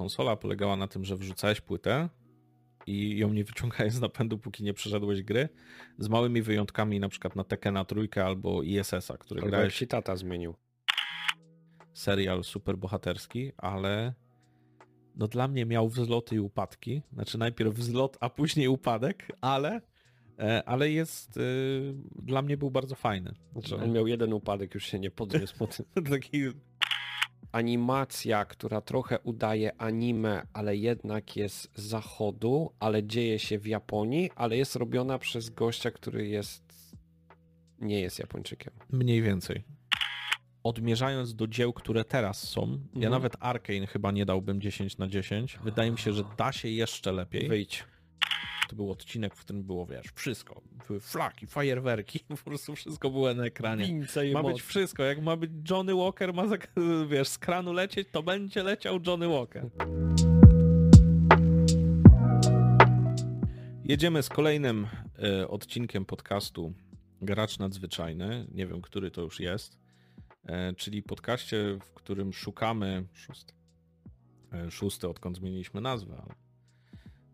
konsola polegała na tym, że wrzucałeś płytę i ją nie wyciągałeś z napędu, póki nie przeszedłeś gry, z małymi wyjątkami na przykład na Tekena trójkę albo ISS-a, który Albo grałeś się tata zmienił. serial superbohaterski, ale no dla mnie miał wzloty i upadki. Znaczy najpierw wzlot, a później upadek, ale, e, ale jest, e, dla mnie był bardzo fajny. Znaczy, on miał jeden upadek, już się nie podniósł po tym. Taki Animacja, która trochę udaje anime, ale jednak jest z zachodu, ale dzieje się w Japonii, ale jest robiona przez gościa, który jest... nie jest Japończykiem. mniej więcej. Odmierzając do dzieł, które teraz są, ja Mhm. nawet Arkane chyba nie dałbym 10 na 10. Wydaje mi się, że da się jeszcze lepiej. Wyjdź. To był odcinek, w którym było, wiesz, wszystko. Były flaki, fajerwerki, po prostu wszystko było na ekranie. Ma być wszystko. Jak ma być Johnny Walker, ma wiesz, z kranu lecieć, to będzie leciał Johnny Walker. Jedziemy z kolejnym e, odcinkiem podcastu Gracz Nadzwyczajny. Nie wiem, który to już jest. E, czyli podcaście, w którym szukamy. Szósty. E, szósty, odkąd zmieniliśmy nazwę. Ale...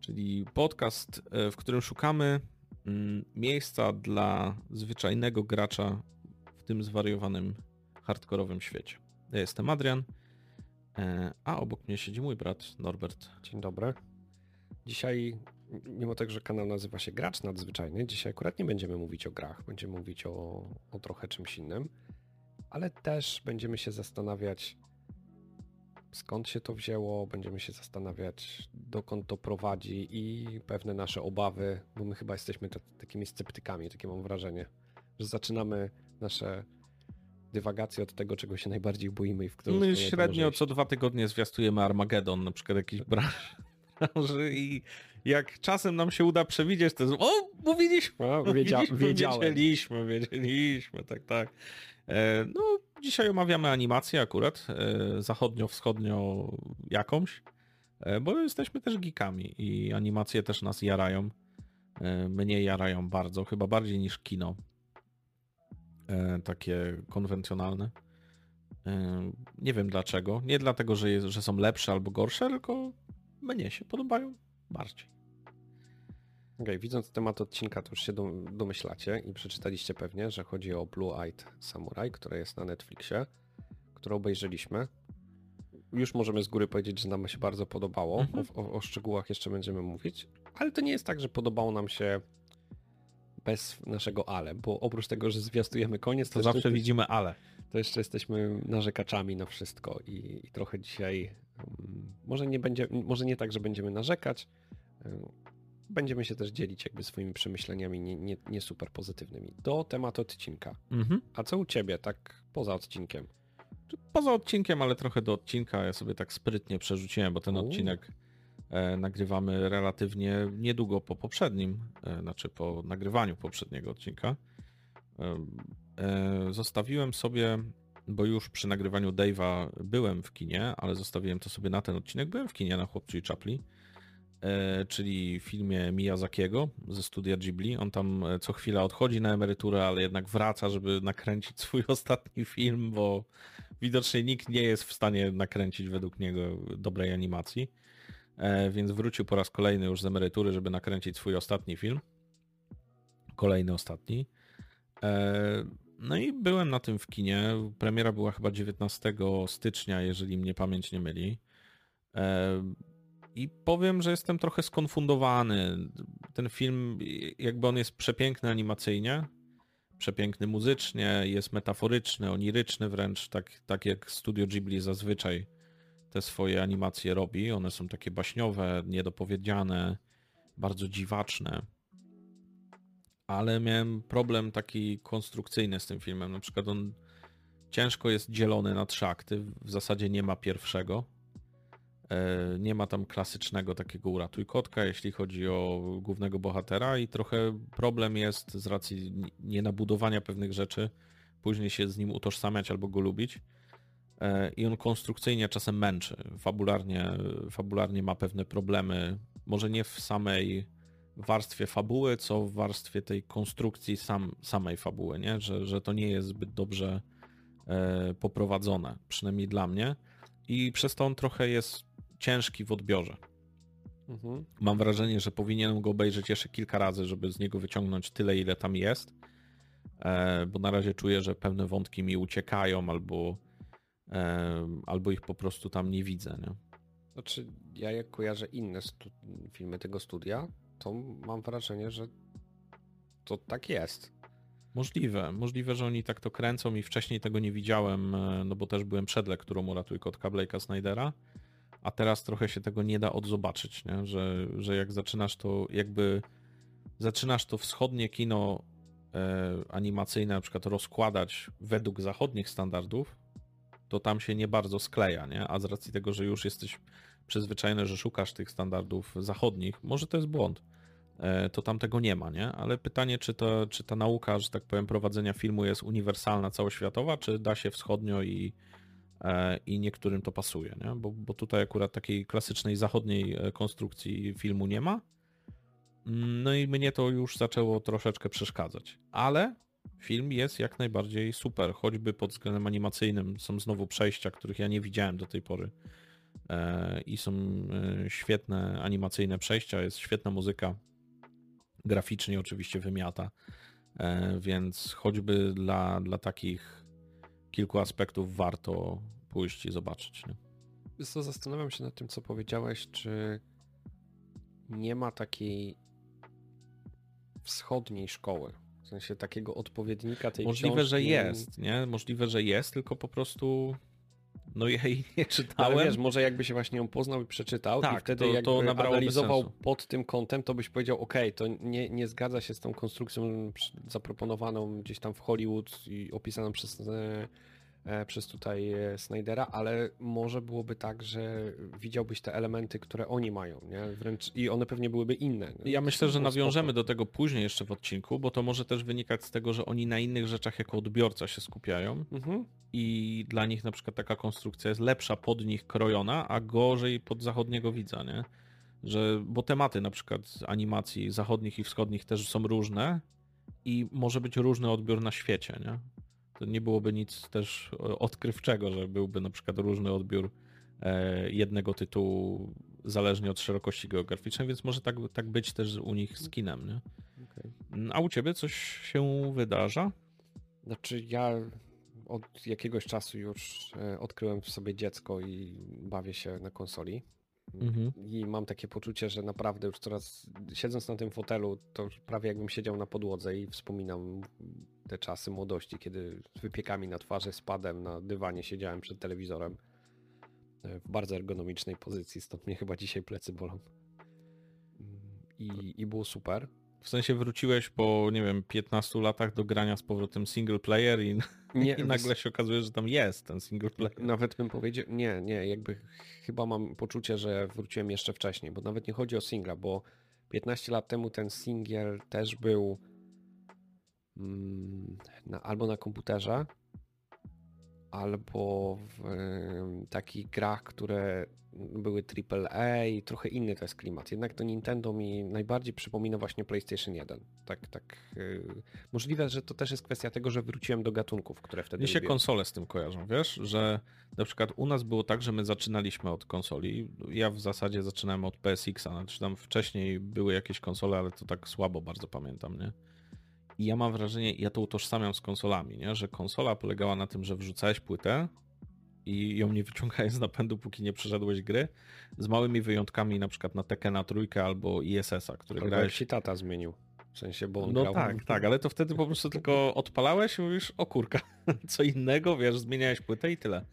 Czyli podcast, e, w którym szukamy mm, miejsca dla zwyczajnego gracza w tym zwariowanym, hardkorowym świecie. Ja jestem Adrian, e, a obok mnie siedzi mój brat Norbert. Dzień dobry. Dzisiaj, mimo tego, że kanał nazywa się Gracz Nadzwyczajny, dzisiaj akurat nie będziemy mówić o grach, będziemy mówić o, o trochę czymś innym, ale też będziemy się zastanawiać, skąd się to wzięło, będziemy się zastanawiać, dokąd to prowadzi i pewne nasze obawy, bo my chyba jesteśmy ta- takimi sceptykami, takie mam wrażenie, że zaczynamy nasze dywagacje od tego, czego się najbardziej boimy i w którą My średnio co dwa tygodnie zwiastujemy Armagedon, na przykład jakiś branż. branży i jak czasem nam się uda przewidzieć, to jest o, mówiliśmy, No, wiedzia, wiedziałem. wiedzieliśmy, wiedzieliśmy, tak, tak. E, no, dzisiaj omawiamy animację akurat, e, zachodnio-wschodnio jakąś, e, bo jesteśmy też geekami i animacje też nas jarają. E, mnie jarają bardzo, chyba bardziej niż kino. Takie konwencjonalne. Nie wiem dlaczego. Nie dlatego, że, jest, że są lepsze albo gorsze, tylko mnie się podobają bardziej. Okej, widząc temat odcinka, to już się dom- domyślacie i przeczytaliście pewnie, że chodzi o Blue Eyed Samurai, które jest na Netflixie, które obejrzeliśmy. Już możemy z góry powiedzieć, że nam się bardzo podobało. Mhm. O, o, o szczegółach jeszcze będziemy mówić, ale to nie jest tak, że podobało nam się bez naszego ale, bo oprócz tego, że zwiastujemy koniec, to, To zawsze widzimy ale. to jeszcze jesteśmy narzekaczami na wszystko i, i trochę dzisiaj mm, może nie będzie, może nie tak, że będziemy narzekać, y, będziemy się też dzielić jakby swoimi przemyśleniami nie, nie, nie super pozytywnymi. Do tematu odcinka. Mhm. A co u ciebie, tak poza odcinkiem? Poza odcinkiem, ale trochę do odcinka ja sobie tak sprytnie przerzuciłem, bo ten U. odcinek e, nagrywamy relatywnie niedługo po poprzednim, e, znaczy po nagrywaniu poprzedniego odcinka. E, zostawiłem sobie, bo już przy nagrywaniu Dave'a byłem w kinie, ale zostawiłem to sobie na ten odcinek. Byłem w kinie na Chłopcu i Czapli, czyli filmie Miyazakiego ze studia Ghibli. On tam e, co chwila odchodzi na emeryturę, ale jednak wraca, żeby nakręcić swój ostatni film, bo widocznie nikt nie jest w stanie nakręcić według niego dobrej animacji. E, więc wrócił po raz kolejny już z emerytury, żeby nakręcić swój ostatni film. Kolejny ostatni. E, no i byłem na tym w kinie. Premiera była chyba 19 stycznia, jeżeli mnie pamięć nie myli. I powiem, że jestem trochę skonfundowany. Ten film, jakby on jest przepiękny animacyjnie, przepiękny muzycznie, jest metaforyczny, oniryczny wręcz, tak, tak jak Studio Ghibli zazwyczaj te swoje animacje robi. One są takie baśniowe, niedopowiedziane, bardzo dziwaczne. Ale miałem problem taki konstrukcyjny z tym filmem. Na przykład on ciężko jest dzielony na trzy akty. W zasadzie nie ma pierwszego. E, Nie ma tam klasycznego takiego uratuj kotka, jeśli chodzi o głównego bohatera i trochę problem jest z racji nienabudowania pewnych rzeczy, później się z nim utożsamiać albo go lubić. E, I on konstrukcyjnie czasem męczy. Fabularnie, fabularnie ma pewne problemy, może nie w samej warstwie fabuły, co w warstwie tej konstrukcji sam, samej fabuły, nie? Że, że to nie jest zbyt dobrze e, poprowadzone, przynajmniej dla mnie. I przez to on trochę jest ciężki w odbiorze. Mhm. Mam wrażenie, że powinienem go obejrzeć jeszcze kilka razy, żeby z niego wyciągnąć tyle, ile tam jest, e, bo na razie czuję, że pewne wątki mi uciekają albo, e, albo ich po prostu tam nie widzę. Nie? Znaczy, ja jak kojarzę inne filmy tego studia, to mam wrażenie, że to tak jest. Możliwe, możliwe, że oni tak to kręcą i wcześniej tego nie widziałem, e, no bo też byłem przed lekturą Uratuj Kotka Blake'a Snydera, a teraz trochę się tego nie da odzobaczyć, nie? Że, że jak zaczynasz to jakby zaczynasz to wschodnie kino e, animacyjne na przykład rozkładać według zachodnich standardów, to tam się nie bardzo skleja, nie? A z racji tego, że już jesteś przyzwyczajony, że szukasz tych standardów zachodnich, może to jest błąd, e, to tam tego nie ma, nie? Ale pytanie, czy, to, czy ta nauka, że tak powiem, prowadzenia filmu jest uniwersalna, całoświatowa, czy da się wschodnio i, i niektórym to pasuje, nie? Bo, bo tutaj akurat takiej klasycznej zachodniej e, konstrukcji filmu nie ma. Mm, no i mnie to już zaczęło troszeczkę przeszkadzać. Ale film jest jak najbardziej super, choćby pod względem animacyjnym. Są znowu przejścia, których ja nie widziałem do tej pory E, i są e, świetne animacyjne przejścia, jest świetna muzyka, graficznie oczywiście wymiata, e, więc choćby dla, dla takich kilku aspektów warto pójść i zobaczyć. Nie? Co, zastanawiam się nad tym, co powiedziałeś, czy nie ma takiej wschodniej szkoły, w sensie takiego odpowiednika tej Możliwe, książki. że jest, nie? Możliwe, że jest, tylko po prostu no ja jej nie czytałem. Ale wiesz, może jakby się właśnie ją poznał i przeczytał tak, i wtedy to, to jakby analizował sensu. pod tym kątem, to byś powiedział, ok, to nie, nie zgadza się z tą konstrukcją zaproponowaną gdzieś tam w Hollywood i opisaną przez E, przez tutaj e, Snydera, ale może byłoby tak, że widziałbyś te elementy, które oni mają, nie? Wręcz i one pewnie byłyby inne. Nie? Ja myślę, że nawiążemy do tego później jeszcze w odcinku, bo to może też wynikać z tego, że oni na innych rzeczach jako odbiorca się skupiają mhm. i dla nich na przykład taka konstrukcja jest lepsza pod nich krojona, a gorzej pod zachodniego widza, nie? Że, bo tematy na przykład animacji zachodnich i wschodnich też są różne i może być różny odbiór na świecie, nie? To nie byłoby nic też odkrywczego, że byłby na przykład różny odbiór e, jednego tytułu zależnie od szerokości geograficznej, więc może tak, tak być też u nich z kinem, nie? Okay. A u ciebie coś się wydarza? Znaczy ja od jakiegoś czasu już e, odkryłem w sobie dziecko i bawię się na konsoli. Mhm. I mam takie poczucie, że naprawdę już coraz siedząc na tym fotelu, to prawie jakbym siedział na podłodze i wspominam te czasy młodości, kiedy z wypiekami na twarzy, spadem na dywanie siedziałem przed telewizorem e, w bardzo ergonomicznej pozycji, stąd mnie chyba dzisiaj plecy bolą. I, i było super. W sensie wróciłeś po, nie wiem, 15 latach do grania z powrotem single player i, nie, i nagle się okazuje, że tam jest ten single player. Nawet bym powiedział, nie, nie, jakby chyba mam poczucie, że wróciłem jeszcze wcześniej, bo nawet nie chodzi o singla, bo 15 lat temu ten singiel też był mm, na, albo na komputerze, albo w takich grach, które były AAA i trochę inny to jest klimat. Jednak to Nintendo mi najbardziej przypomina właśnie PlayStation 1. Tak, tak. Yy, możliwe, że to też jest kwestia tego, że wróciłem do gatunków, które wtedy Mi się lubiłem. konsole z tym kojarzą, wiesz, że na przykład u nas było tak, że my zaczynaliśmy od konsoli. Ja w zasadzie zaczynałem od PSX-a, znaczy tam wcześniej były jakieś konsole, ale to tak słabo bardzo pamiętam, nie? I ja mam wrażenie, ja to utożsamiam z konsolami, nie? że konsola polegała na tym, że wrzucałeś płytę i ją nie wyciągałeś z napędu, póki nie przeszedłeś gry, z małymi wyjątkami na przykład na Tekkena trójkę albo ISS-a, który albo grałeś... się tata zmienił. W sensie, bo on No grał... tak, tak, ale to wtedy po prostu tylko odpalałeś i mówisz, o kurka, co innego, wiesz, zmieniałeś płytę i tyle.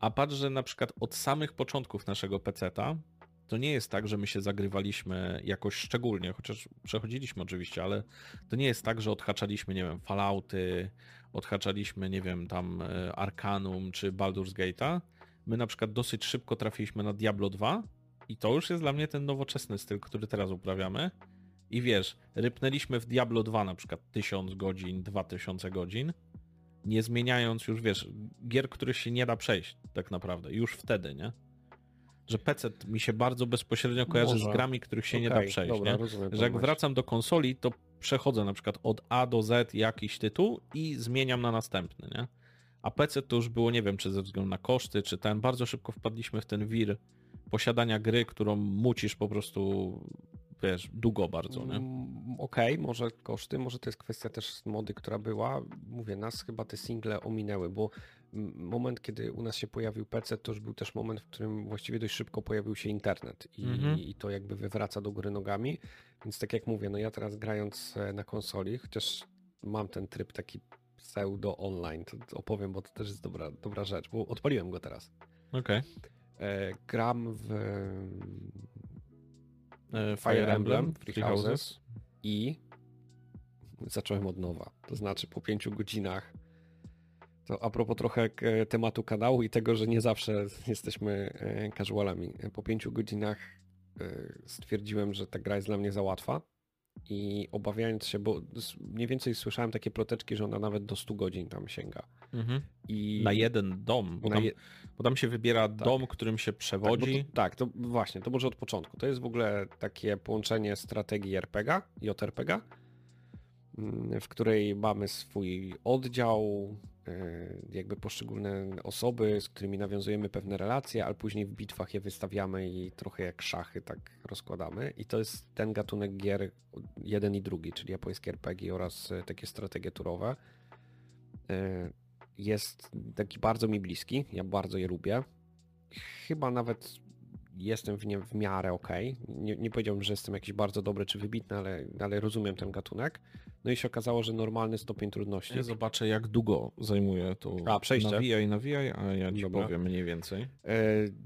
A patrz, że na przykład od samych początków naszego PC-ta to nie jest tak, że my się zagrywaliśmy jakoś szczególnie, chociaż przechodziliśmy oczywiście, ale to nie jest tak, że odhaczaliśmy, nie wiem, Fallouty, odhaczaliśmy, nie wiem, tam e, Arcanum czy Baldur's Gate'a. My na przykład dosyć szybko trafiliśmy na Diablo 2 i to już jest dla mnie ten nowoczesny styl, który teraz uprawiamy. I wiesz, rypnęliśmy w Diablo 2 na przykład 1000 godzin, 2000 godzin, nie zmieniając już, wiesz, gier, których się nie da przejść tak naprawdę, już wtedy, nie? że PC mi się bardzo bezpośrednio kojarzy Może. z grami, których się okay, nie da przejść. Dobra, nie? Rozumiem, że jak wracam do konsoli, to przechodzę na przykład od A do Z jakiś tytuł i zmieniam na następny, nie? A PC to już było, nie wiem, czy ze względu na koszty, czy ten, bardzo szybko wpadliśmy w ten wir posiadania gry, którą mucisz po prostu, wiesz, długo bardzo, nie? Mm, Okej, okay, może koszty, może to jest kwestia też mody, która była. Mówię, nas chyba te single ominęły, bo moment, kiedy u nas się pojawił PC, to już był też moment, w którym właściwie dość szybko pojawił się internet i, mhm. i to jakby wywraca do góry nogami. Więc tak jak mówię, no ja teraz grając e, na konsoli, chociaż mam ten tryb taki pseudo online, to opowiem, bo to też jest dobra, dobra rzecz, bo odpaliłem go teraz. Okej. Okay. E, gram w e, Fire Emblem, Free Houses i zacząłem od nowa. To znaczy po pięciu godzinach to a propos trochę tematu kanału i tego, że nie zawsze jesteśmy casualami. Po pięciu godzinach stwierdziłem, że ta gra jest dla mnie za łatwa i obawiając się, bo mniej więcej słyszałem takie ploteczki, że ona nawet do 100 godzin tam sięga. Mhm. I... Na jeden dom, bo tam, je... bo tam się wybiera tak. dom, którym się przewodzi. Tak, to, tak, to właśnie, to może od początku. To jest w ogóle takie połączenie strategii RPG, JRPG, mm, w której mamy swój oddział, jakby poszczególne osoby, z którymi nawiązujemy pewne relacje, ale później w bitwach je wystawiamy i trochę jak szachy tak rozkładamy. I to jest ten gatunek gier jeden i drugi, czyli japońskie RPG oraz e, takie strategie turowe. E, jest taki bardzo mi bliski, ja bardzo je lubię. Chyba nawet jestem w nie w miarę ok. Nie, nie powiedziałbym, że jestem jakiś bardzo dobry czy wybitny, ale, ale rozumiem ten gatunek. No i się okazało, że normalny stopień trudności. Ja zobaczę, jak długo zajmuje to. A, przejście. Nawijaj, nawijaj, a ja ci Dobra. powiem mniej więcej. E,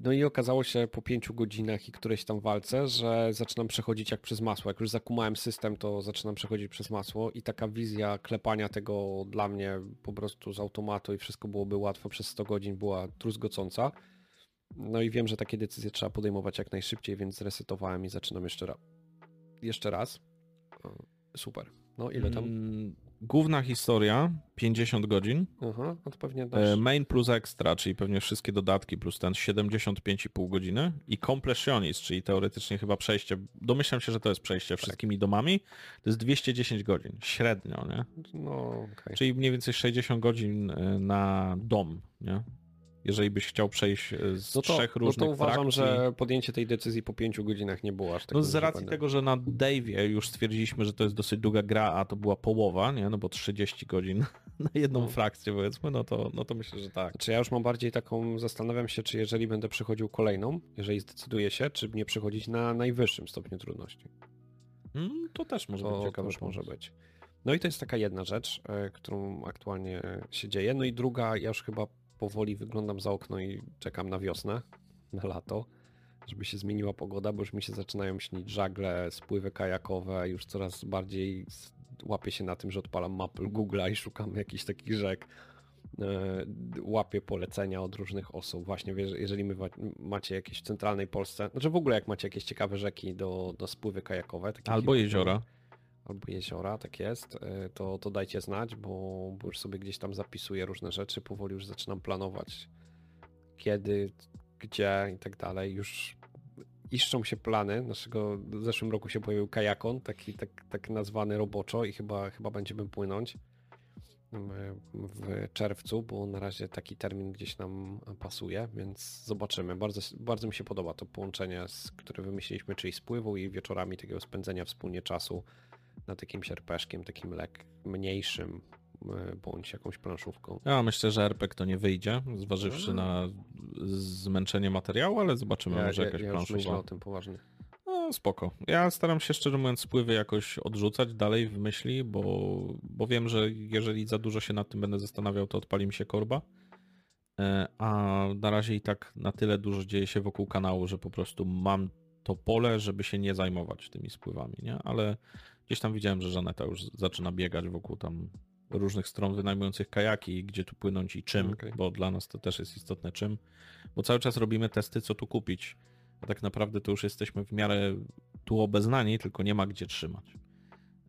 no i okazało się po pięciu godzinach i którejś tam walce, że zaczynam przechodzić jak przez masło. Jak już zakumałem system, to zaczynam przechodzić przez masło i taka wizja klepania tego dla mnie po prostu z automatu i wszystko byłoby łatwo przez 100 godzin była truzgocąca. No i wiem, że takie decyzje trzeba podejmować jak najszybciej, więc zresetowałem i zaczynam jeszcze raz. Jeszcze raz. Super. No ile tam? Mm, główna historia 50 godzin. Aha, no to pewnie dasz. E, main plus extra, czyli pewnie wszystkie dodatki plus ten 75,5 godziny i completionist, czyli teoretycznie chyba przejście, domyślam się, że to jest przejście tak. wszystkimi domami, to jest 210 godzin, średnio, nie? No, okay. Czyli mniej więcej 60 godzin e, na dom, nie? Jeżeli byś chciał przejść e, z no to, trzech różnych No to uważam, frakcji. że podjęcie tej decyzji po pięciu godzinach nie było aż tak. No z racji tego, że na Dave'ie już stwierdziliśmy, że to jest dosyć długa gra, a to była połowa, nie? No bo 30 godzin na jedną no. frakcję powiedzmy, no to, no to myślę, że tak. Czy ja już mam bardziej taką, zastanawiam się, czy jeżeli będę przechodził kolejną, jeżeli zdecyduję się, czy nie przechodzić na najwyższym stopniu trudności. Mm, to też może to, być ciekawe. To może być. No i to jest taka jedna rzecz, e, którą aktualnie się dzieje. No i druga, ja już chyba powoli wyglądam za okno i czekam na wiosnę, na lato, żeby się zmieniła pogoda, bo już mi się zaczynają śnić żagle, spływy kajakowe, już coraz bardziej łapię się na tym, że odpalam mapę Google'a i szukam jakichś takich rzek. E, łapię polecenia od różnych osób. Właśnie jeżeli my macie jakieś w centralnej Polsce, znaczy w ogóle jak macie jakieś ciekawe rzeki do, do spływy kajakowe. Albo jeziora albo jeziora, tak jest, e, to, to dajcie znać, bo, bo już sobie gdzieś tam zapisuję różne rzeczy, powoli już zaczynam planować kiedy, gdzie i tak dalej. Już iszczą się plany. Naszego, w zeszłym roku się pojawił kajakon, taki tak, tak nazwany roboczo i chyba, chyba będziemy płynąć w czerwcu, bo na razie taki termin gdzieś nam pasuje, więc zobaczymy. Bardzo, bardzo mi się podoba to połączenie, które wymyśliliśmy, czyli spływu i wieczorami takiego spędzenia wspólnie czasu nad jakimś rpg takim lek mniejszym, e, bądź jakąś planszówką. Ja myślę, że RPG to nie wyjdzie, zważywszy no. na zmęczenie materiału, ale zobaczymy, ja, może jakaś ja, ja planszowa. myślę o tym poważnie. No spoko. Ja staram się szczerze mówiąc spływy jakoś odrzucać dalej w myśli, bo, bo wiem, że jeżeli za dużo się nad tym będę zastanawiał, to odpali mi się korba. E, a na razie i tak na tyle dużo dzieje się wokół kanału, że po prostu mam to pole, żeby się nie zajmować tymi spływami, nie? Ale Gdzieś tam widziałem, że Żaneta już zaczyna biegać wokół tam różnych stron wynajmujących kajaki, gdzie tu płynąć i czym, okay. bo dla nas to też jest istotne czym, bo cały czas robimy testy, co tu kupić. A tak naprawdę to już jesteśmy w miarę tu obeznani, tylko nie ma gdzie trzymać.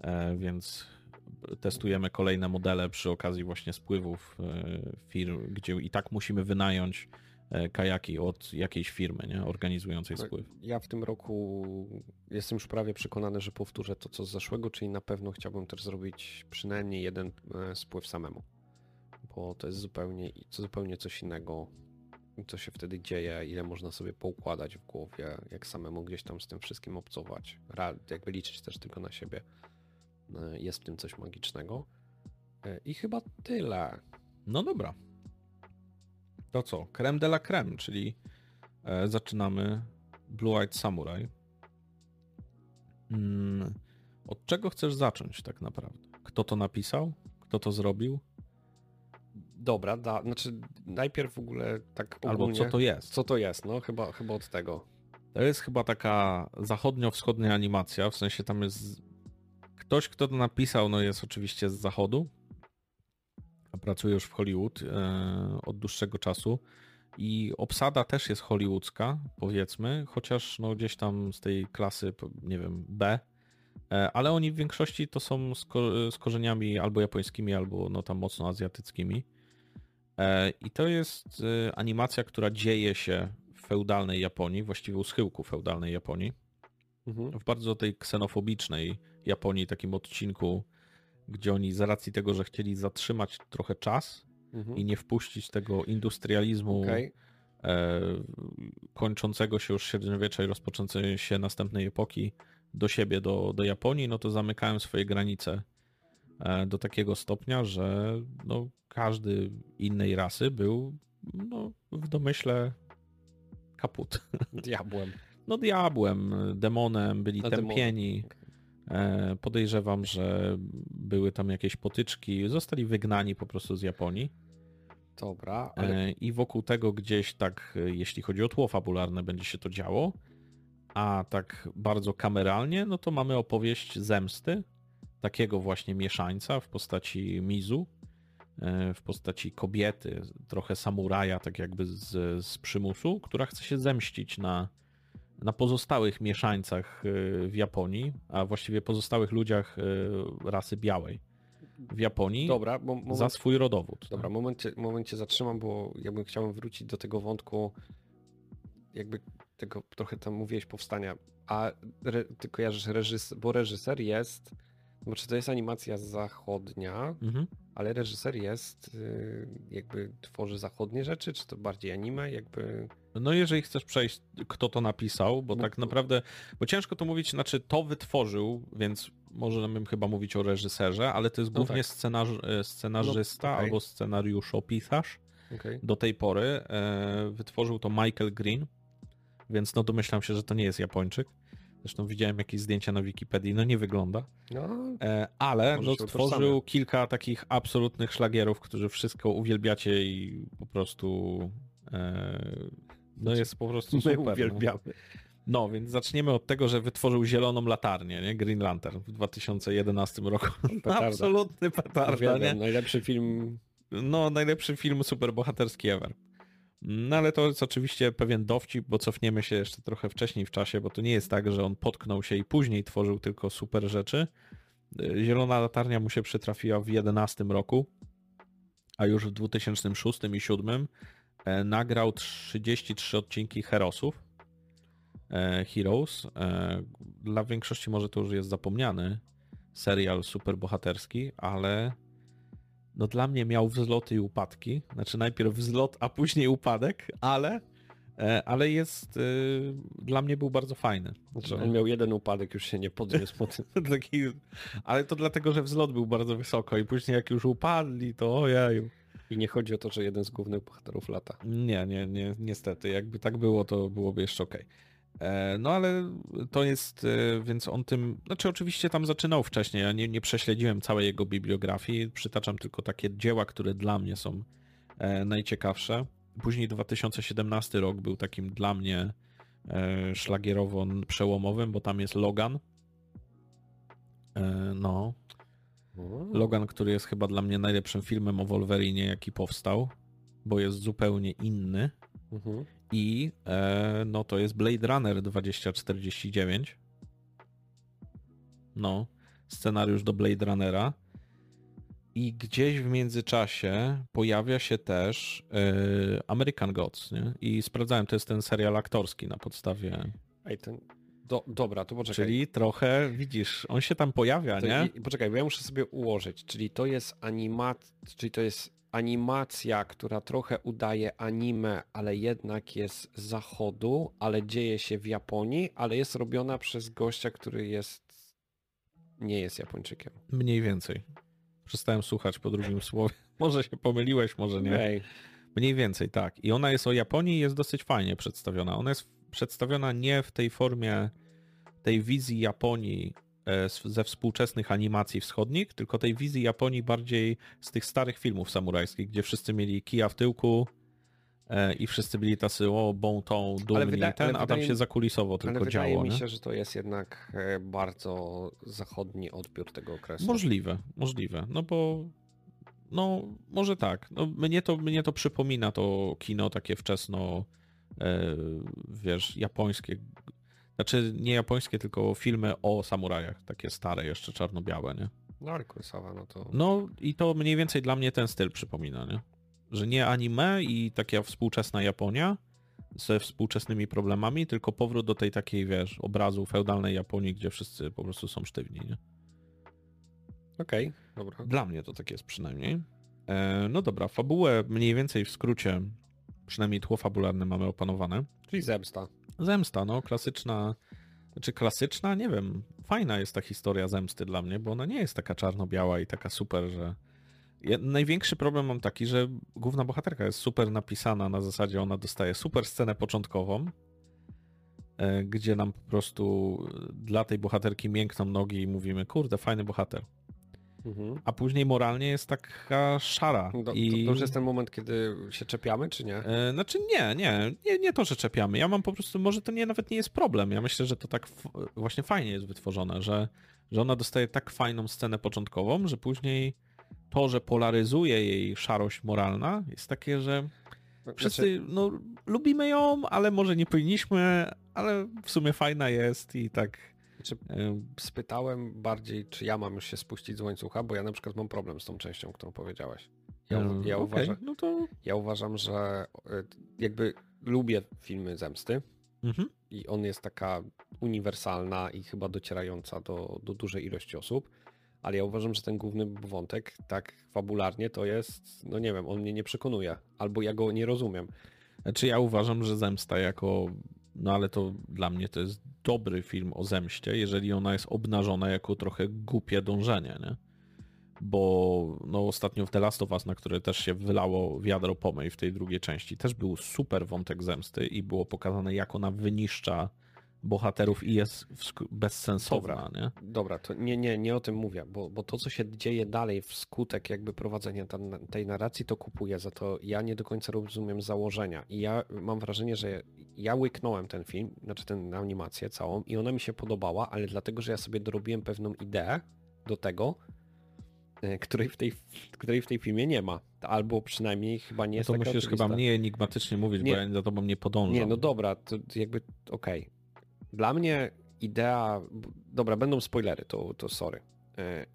E, więc testujemy kolejne modele przy okazji właśnie spływów e, firm, gdzie i tak musimy wynająć kajaki od jakiejś firmy nie? organizującej tak, spływ. Ja w tym roku jestem już prawie przekonany, że powtórzę to, co z zeszłego, czyli na pewno chciałbym też zrobić przynajmniej jeden e, spływ samemu. bo to jest zupełnie, zupełnie coś innego, co się wtedy dzieje, ile można sobie poukładać w głowie, jak samemu gdzieś tam z tym wszystkim obcować. Jakby liczyć też tylko na siebie. E, jest w tym coś magicznego. E, I chyba tyle. No dobra. To co? Creme de la creme, czyli e, zaczynamy Blue Eyed Samurai. Hmm, od czego chcesz zacząć tak naprawdę? Kto to napisał? Kto to zrobił? Dobra, da, znaczy najpierw w ogóle tak ogólnie, Albo co to jest? Co to jest, no chyba, chyba od tego. To jest chyba taka zachodnio-wschodnia animacja, w sensie tam jest ktoś, kto to napisał, no jest oczywiście z zachodu, a pracuje już w Hollywood e, od dłuższego czasu i obsada też jest hollywoodzka, powiedzmy, chociaż no gdzieś tam z tej klasy, nie wiem, B, e, ale oni w większości to są z, ko z korzeniami albo japońskimi, albo no tam mocno azjatyckimi. E, I to jest animacja, która dzieje się w feudalnej Japonii, właściwie u schyłku feudalnej Japonii. Mhm. W bardzo tej ksenofobicznej Japonii, takim odcinku, gdzie oni z racji tego, że chcieli zatrzymać trochę czas mhm. i nie wpuścić tego industrializmu okay. e, kończącego się już średniowiecza i rozpoczynającej się następnej epoki do siebie, do, do Japonii, no to zamykałem swoje granice e, do takiego stopnia, że no, każdy innej rasy był no, w domyśle kaput. Diabłem. No diabłem, demonem, byli no, tępieni. Okay. E, podejrzewam, że były tam jakieś potyczki, zostali wygnani po prostu z Japonii. Dobra. E, ale... I wokół tego gdzieś tak, jeśli chodzi o tło fabularne, będzie się to działo. A tak bardzo kameralnie, no to mamy opowieść zemsty, takiego właśnie mieszańca w postaci Mizu, e, w postaci kobiety, trochę samuraja, tak jakby z, z przymusu, która chce się zemścić na na pozostałych mieszańcach y, w Japonii, a właściwie pozostałych ludziach y, rasy białej w Japonii Dobra, moment, za swój rodowód. Dobra, tak? momencie, momencie zatrzymam, bo jakbym chciałem wrócić do tego wątku, jakby tego trochę tam mówiłeś powstania, a re, ty kojarzysz reżyser, bo reżyser jest, bo czy to jest animacja zachodnia, mhm. ale reżyser jest, y, jakby tworzy zachodnie rzeczy, czy to bardziej anime, jakby... No jeżeli chcesz przejść, kto to napisał, bo no, tak naprawdę, bo ciężko to mówić, znaczy to wytworzył, więc możemy chyba mówić o reżyserze, ale to jest no głównie tak. scenarz, e, scenarzysta no, okay. albo scenariuszopisarz okay. do tej pory. E, wytworzył to Michael Green, więc no domyślam się, że to nie jest Japończyk. Zresztą widziałem jakieś zdjęcia na Wikipedii, no nie wygląda. No, e, ale no, stworzył kilka takich absolutnych szlagierów, którzy wszystko uwielbiacie i po prostu no jest po prostu super. My no. uwielbiamy. No, więc zaczniemy od tego, że wytworzył zieloną latarnię, nie? Green Lantern w 2011 roku. Petarda. Absolutny petarda, nie? Najlepszy film... No, najlepszy film superbohaterski ever. No ale to jest oczywiście pewien dowcip, bo cofniemy się jeszcze trochę wcześniej w czasie, bo to nie jest tak, że on potknął się i później tworzył tylko super rzeczy. Zielona latarnia mu się przytrafiła w 2011 roku, a już w 2006 i 2007 E, nagrał 33 odcinki Herosów. E, Heroes. E, dla większości może to już jest zapomniany serial superbohaterski, ale no dla mnie miał wzloty i upadki. Znaczy najpierw wzlot, a później upadek, ale ale jest dla mnie był bardzo fajny. Znaczy on miał jeden upadek, już się nie podniósł po tym. Taki, ale to dlatego, że wzlot był bardzo wysoko i później jak już upadli, to ojeju. I nie chodzi o to, że jeden z głównych bohaterów lata. Nie, nie, nie, niestety. Jakby tak było, to byłoby jeszcze ok. E, no ale to jest, e, więc on tym, znaczy oczywiście tam zaczynał wcześniej, ja nie, nie prześledziłem całej jego bibliografii, przytaczam tylko takie dzieła, które dla mnie są e, najciekawsze. Później 2017 rok był takim dla mnie szlagierowo przełomowym, bo tam jest Logan. No, Logan, który jest chyba dla mnie najlepszym filmem o Wolverinie, jaki powstał, bo jest zupełnie inny. I e, no to jest Blade Runner 2049. No, scenariusz do Blade Runnera. I gdzieś w międzyczasie pojawia się też e, American Gods, nie? I sprawdzałem, to jest ten serial aktorski na podstawie. Ej, ten do, dobra, to poczekaj. Czyli trochę, widzisz, on się tam pojawia, to nie? I, poczekaj, bo ja muszę sobie ułożyć, czyli to jest animat, czyli to jest animacja, która trochę udaje anime, ale jednak jest z zachodu, ale dzieje się w Japonii, ale jest robiona przez gościa, który jest nie jest Japończykiem. Mniej więcej. Przestałem słuchać po drugim słowie. Może się pomyliłeś, może nie. Okay. Mniej więcej, tak. I ona jest o Japonii i jest dosyć fajnie przedstawiona. Ona jest przedstawiona nie w tej formie tej wizji Japonii ze współczesnych animacji wschodnich, tylko tej wizji Japonii bardziej z tych starych filmów samurajskich, gdzie wszyscy mieli kija w tyłku e, i wszyscy byli tacy o tą dumni wyda- ten, a tam się zakulisowo tylko ale działo. wydaje mi się, że to jest jednak e, bardzo zachodni odbiór tego okresu. Możliwe, możliwe. No bo no może tak. No, mnie, to, mnie to przypomina to kino takie wczesno e, wiesz, japońskie znaczy nie japońskie, tylko filmy o samurajach, takie stare, jeszcze czarno-białe, nie? No Kurosawa, no to... No i to mniej więcej dla mnie ten styl przypomina, nie? Że nie anime i taka współczesna Japonia ze współczesnymi problemami, tylko powrót do tej takiej, wiesz, obrazu feudalnej Japonii, gdzie wszyscy po prostu są sztywni, nie? Okej, okay, dobra. Dla mnie to tak jest przynajmniej. E, no dobra, fabułę mniej więcej w skrócie, przynajmniej tło fabularne mamy opanowane. Czyli zemsta. Zemsta, no klasyczna, czy klasyczna, nie wiem, fajna jest ta historia zemsty dla mnie, bo ona nie jest taka czarno-biała i taka super, że ja, największy problem mam taki, że główna bohaterka jest super napisana, na zasadzie ona dostaje super scenę początkową, e, gdzie nam po prostu dla tej bohaterki miękną nogi i mówimy, kurde, fajny bohater. Mhm. A później moralnie jest taka szara. Do, I... to, to, już jest ten moment, kiedy się czepiamy, czy nie? E, znaczy nie, nie, nie, nie to, że czepiamy. Ja mam po prostu, może to nie, nawet nie jest problem. Ja myślę, że to tak właśnie fajnie jest wytworzone, że, że ona dostaje tak fajną scenę początkową, że później to, że polaryzuje jej szarość moralna, jest takie, że no, wszyscy, znaczy... no, lubimy ją, ale może nie powinniśmy, ale w sumie fajna jest i tak czy spytałem bardziej, czy ja mam już się spuścić z łańcucha, bo ja na przykład mam problem z tą częścią, którą powiedziałeś. Ja, ja, okay, uważam, no to... ja uważam, że e, jakby lubię filmy zemsty mhm. i on jest taka uniwersalna i chyba docierająca do, do dużej ilości osób, ale ja uważam, że ten główny wątek tak fabularnie to jest, no nie wiem, on mnie nie przekonuje, albo ja go nie rozumiem. Znaczy ja uważam, że zemsta jako no ale to dla mnie to jest dobry film o zemście, jeżeli ona jest obnażona jako trochę głupie dążenie, nie? Bo no, ostatnio w The Last of Us, na które też się wylało wiadro pomyj w tej drugiej części, też był super wątek zemsty i było pokazane, jak ona wyniszcza bohaterów i jest bezsensowna, dobra, nie? Dobra, to nie, nie, nie o tym mówię, bo, bo to, co się dzieje dalej wskutek jakby prowadzenia tam, tej narracji, to kupuję, za to ja nie do końca rozumiem założenia i ja mam wrażenie, że ja łyknąłem ten film, znaczy tę animację całą i ona mi się podobała, ale dlatego, że ja sobie dorobiłem pewną ideę do tego, e, której w tej, której w tej filmie nie ma. Albo przynajmniej chyba nie no jest To musisz oczywista. chyba mniej enigmatycznie mówić, nie. bo ja za tobą nie podążam. Nie, no dobra, to jakby okej. Okay. Dla mnie idea, dobra, będą spoilery, to, to sorry. E,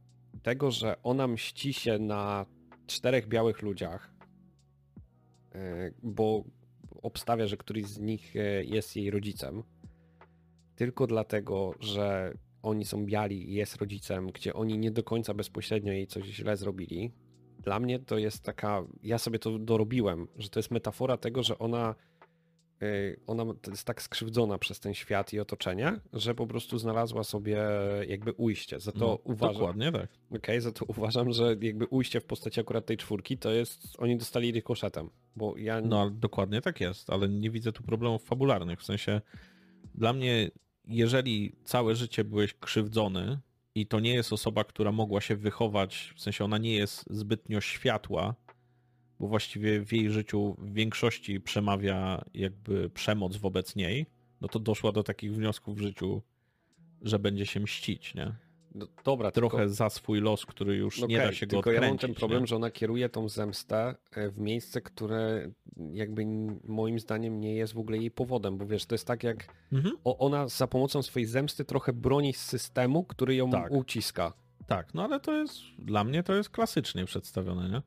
tego, że ona mści się na czterech białych ludziach, e, bo obstawia, że któryś z nich e, jest jej rodzicem, tylko dlatego, że oni są biali i jest rodzicem, gdzie oni nie do końca bezpośrednio jej coś źle zrobili. Dla mnie to jest taka, ja sobie to dorobiłem, że to jest metafora tego, że ona ona jest tak skrzywdzona przez ten świat i otoczenie, że po prostu znalazła sobie jakby ujście. Za to no, uważam. Dokładnie tak. Okej, okay, za to uważam, że jakby ujście w postaci akurat tej czwórki to jest. Oni dostali rykoszetem. Bo ja. No, dokładnie tak jest, ale nie widzę tu problemów fabularnych. W sensie dla mnie, jeżeli całe życie byłeś krzywdzony i to nie jest osoba, która mogła się wychować, w sensie ona nie jest zbytnio światła, bo właściwie w jej życiu w większości przemawia jakby przemoc wobec niej, no to doszła do takich wniosków w życiu, że będzie się mścić, nie? No, dobra, Trochę tylko... za swój los, który już okay, nie da się go tylko odkręcić. ja mam ten problem, nie? że ona kieruje tą zemstę e, w miejsce, które jakby moim zdaniem nie jest w ogóle jej powodem, bo wiesz, to jest tak jak mhm. ona za pomocą swojej zemsty trochę broni systemu, który ją tak. uciska. Tak, no ale to jest, dla mnie to jest klasycznie przedstawione, nie?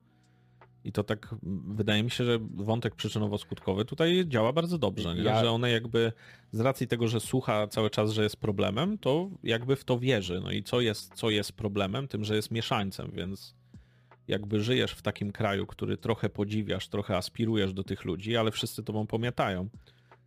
I to tak, wydaje mi się, że wątek przyczynowo-skutkowy tutaj działa bardzo dobrze, nie? Że one jakby z racji tego, że słucha cały czas, że jest problemem, to jakby w to wierzy. No i co jest, co jest problemem? Tym, że jest mieszańcem, więc jakby żyjesz w takim kraju, który trochę podziwiasz, trochę aspirujesz do tych ludzi, ale wszyscy tobą pamiętają.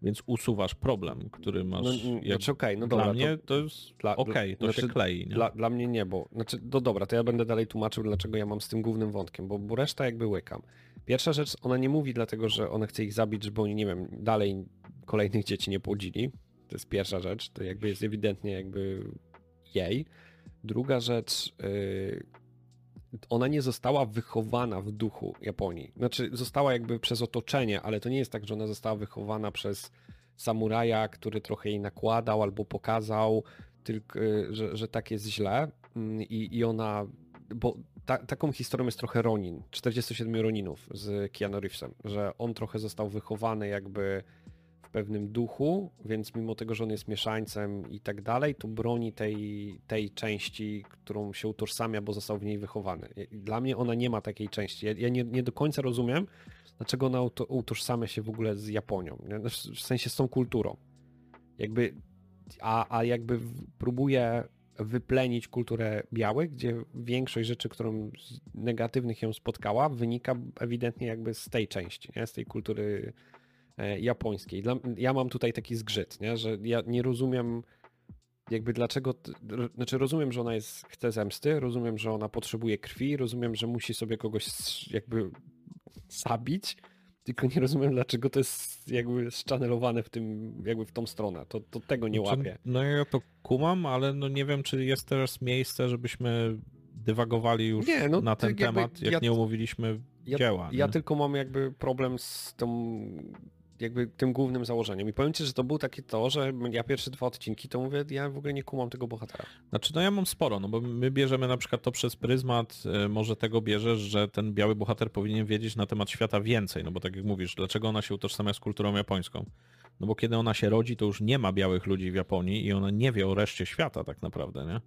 Więc usuwasz problem, który masz. No, jak... znaczy, okay, no dla dobra, mnie to, to jest dla, okej, okay, to znaczy, się klei. Nie? Dla, dla mnie nie, bo znaczy, no dobra, to ja będę dalej tłumaczył, dlaczego ja mam z tym głównym wątkiem, bo, bo reszta jakby łykam. Pierwsza rzecz, ona nie mówi dlatego, że ona chce ich zabić, żeby oni, nie wiem, dalej kolejnych dzieci nie płodzili. To jest pierwsza rzecz, to jakby jest ewidentnie jakby jej. Druga rzecz, yy, ona nie została wychowana w duchu Japonii. Znaczy, została jakby przez otoczenie, ale to nie jest tak, że ona została wychowana przez samuraja, który trochę jej nakładał albo pokazał, tylko, y, że, że tak jest źle. Mm, I, i ona, bo ta, taką historią jest trochę Ronin, 47 Roninów z Keanu Reevesem, że on trochę został wychowany jakby pewnym duchu, więc mimo tego, że on jest mieszańcem i tak dalej, to broni tej, tej części, którą się utożsamia, bo został w niej wychowany. Dla mnie ona nie ma takiej części. Ja, ja nie, nie, do końca rozumiem, dlaczego ona utożsamia się w ogóle z Japonią? No, w sensie z tą kulturą. Jakby, a, a jakby próbuje wyplenić kulturę białych, gdzie większość rzeczy, którą negatywnych ją spotkała, wynika ewidentnie jakby z tej części, nie? z tej kultury japońskiej. Dla, ja mam tutaj taki zgrzyt, nie? że ja nie rozumiem jakby dlaczego, znaczy rozumiem, że ona jest, chce zemsty, rozumiem, że ona potrzebuje krwi, rozumiem, że musi sobie kogoś jakby zabić, tylko nie rozumiem, dlaczego to jest jakby szczanelowane w tym, jakby w tą stronę. To, to tego nie znaczy, łapię. No ja to kumam, ale no nie wiem, czy jest teraz miejsce, żebyśmy dywagowali już nie, no, na ten temat, jak ja, nie umówiliśmy ja, dzieła. Ja tylko mam jakby problem z tą jakby tym głównym założeniem. I powiem ci, że to był takie to, że ja pierwsze dwa odcinki to mówię, ja w ogóle nie kumam tego bohatera. Znaczy, no ja mam sporo, no bo my bierzemy na przykład to przez pryzmat, y, może tego bierzesz, że ten biały bohater powinien wiedzieć na temat świata więcej, no bo tak jak mówisz, dlaczego ona się utożsamia z kulturą japońską? No bo kiedy ona się rodzi, to już nie ma białych ludzi w Japonii i ona nie wie o reszcie świata tak naprawdę, nie?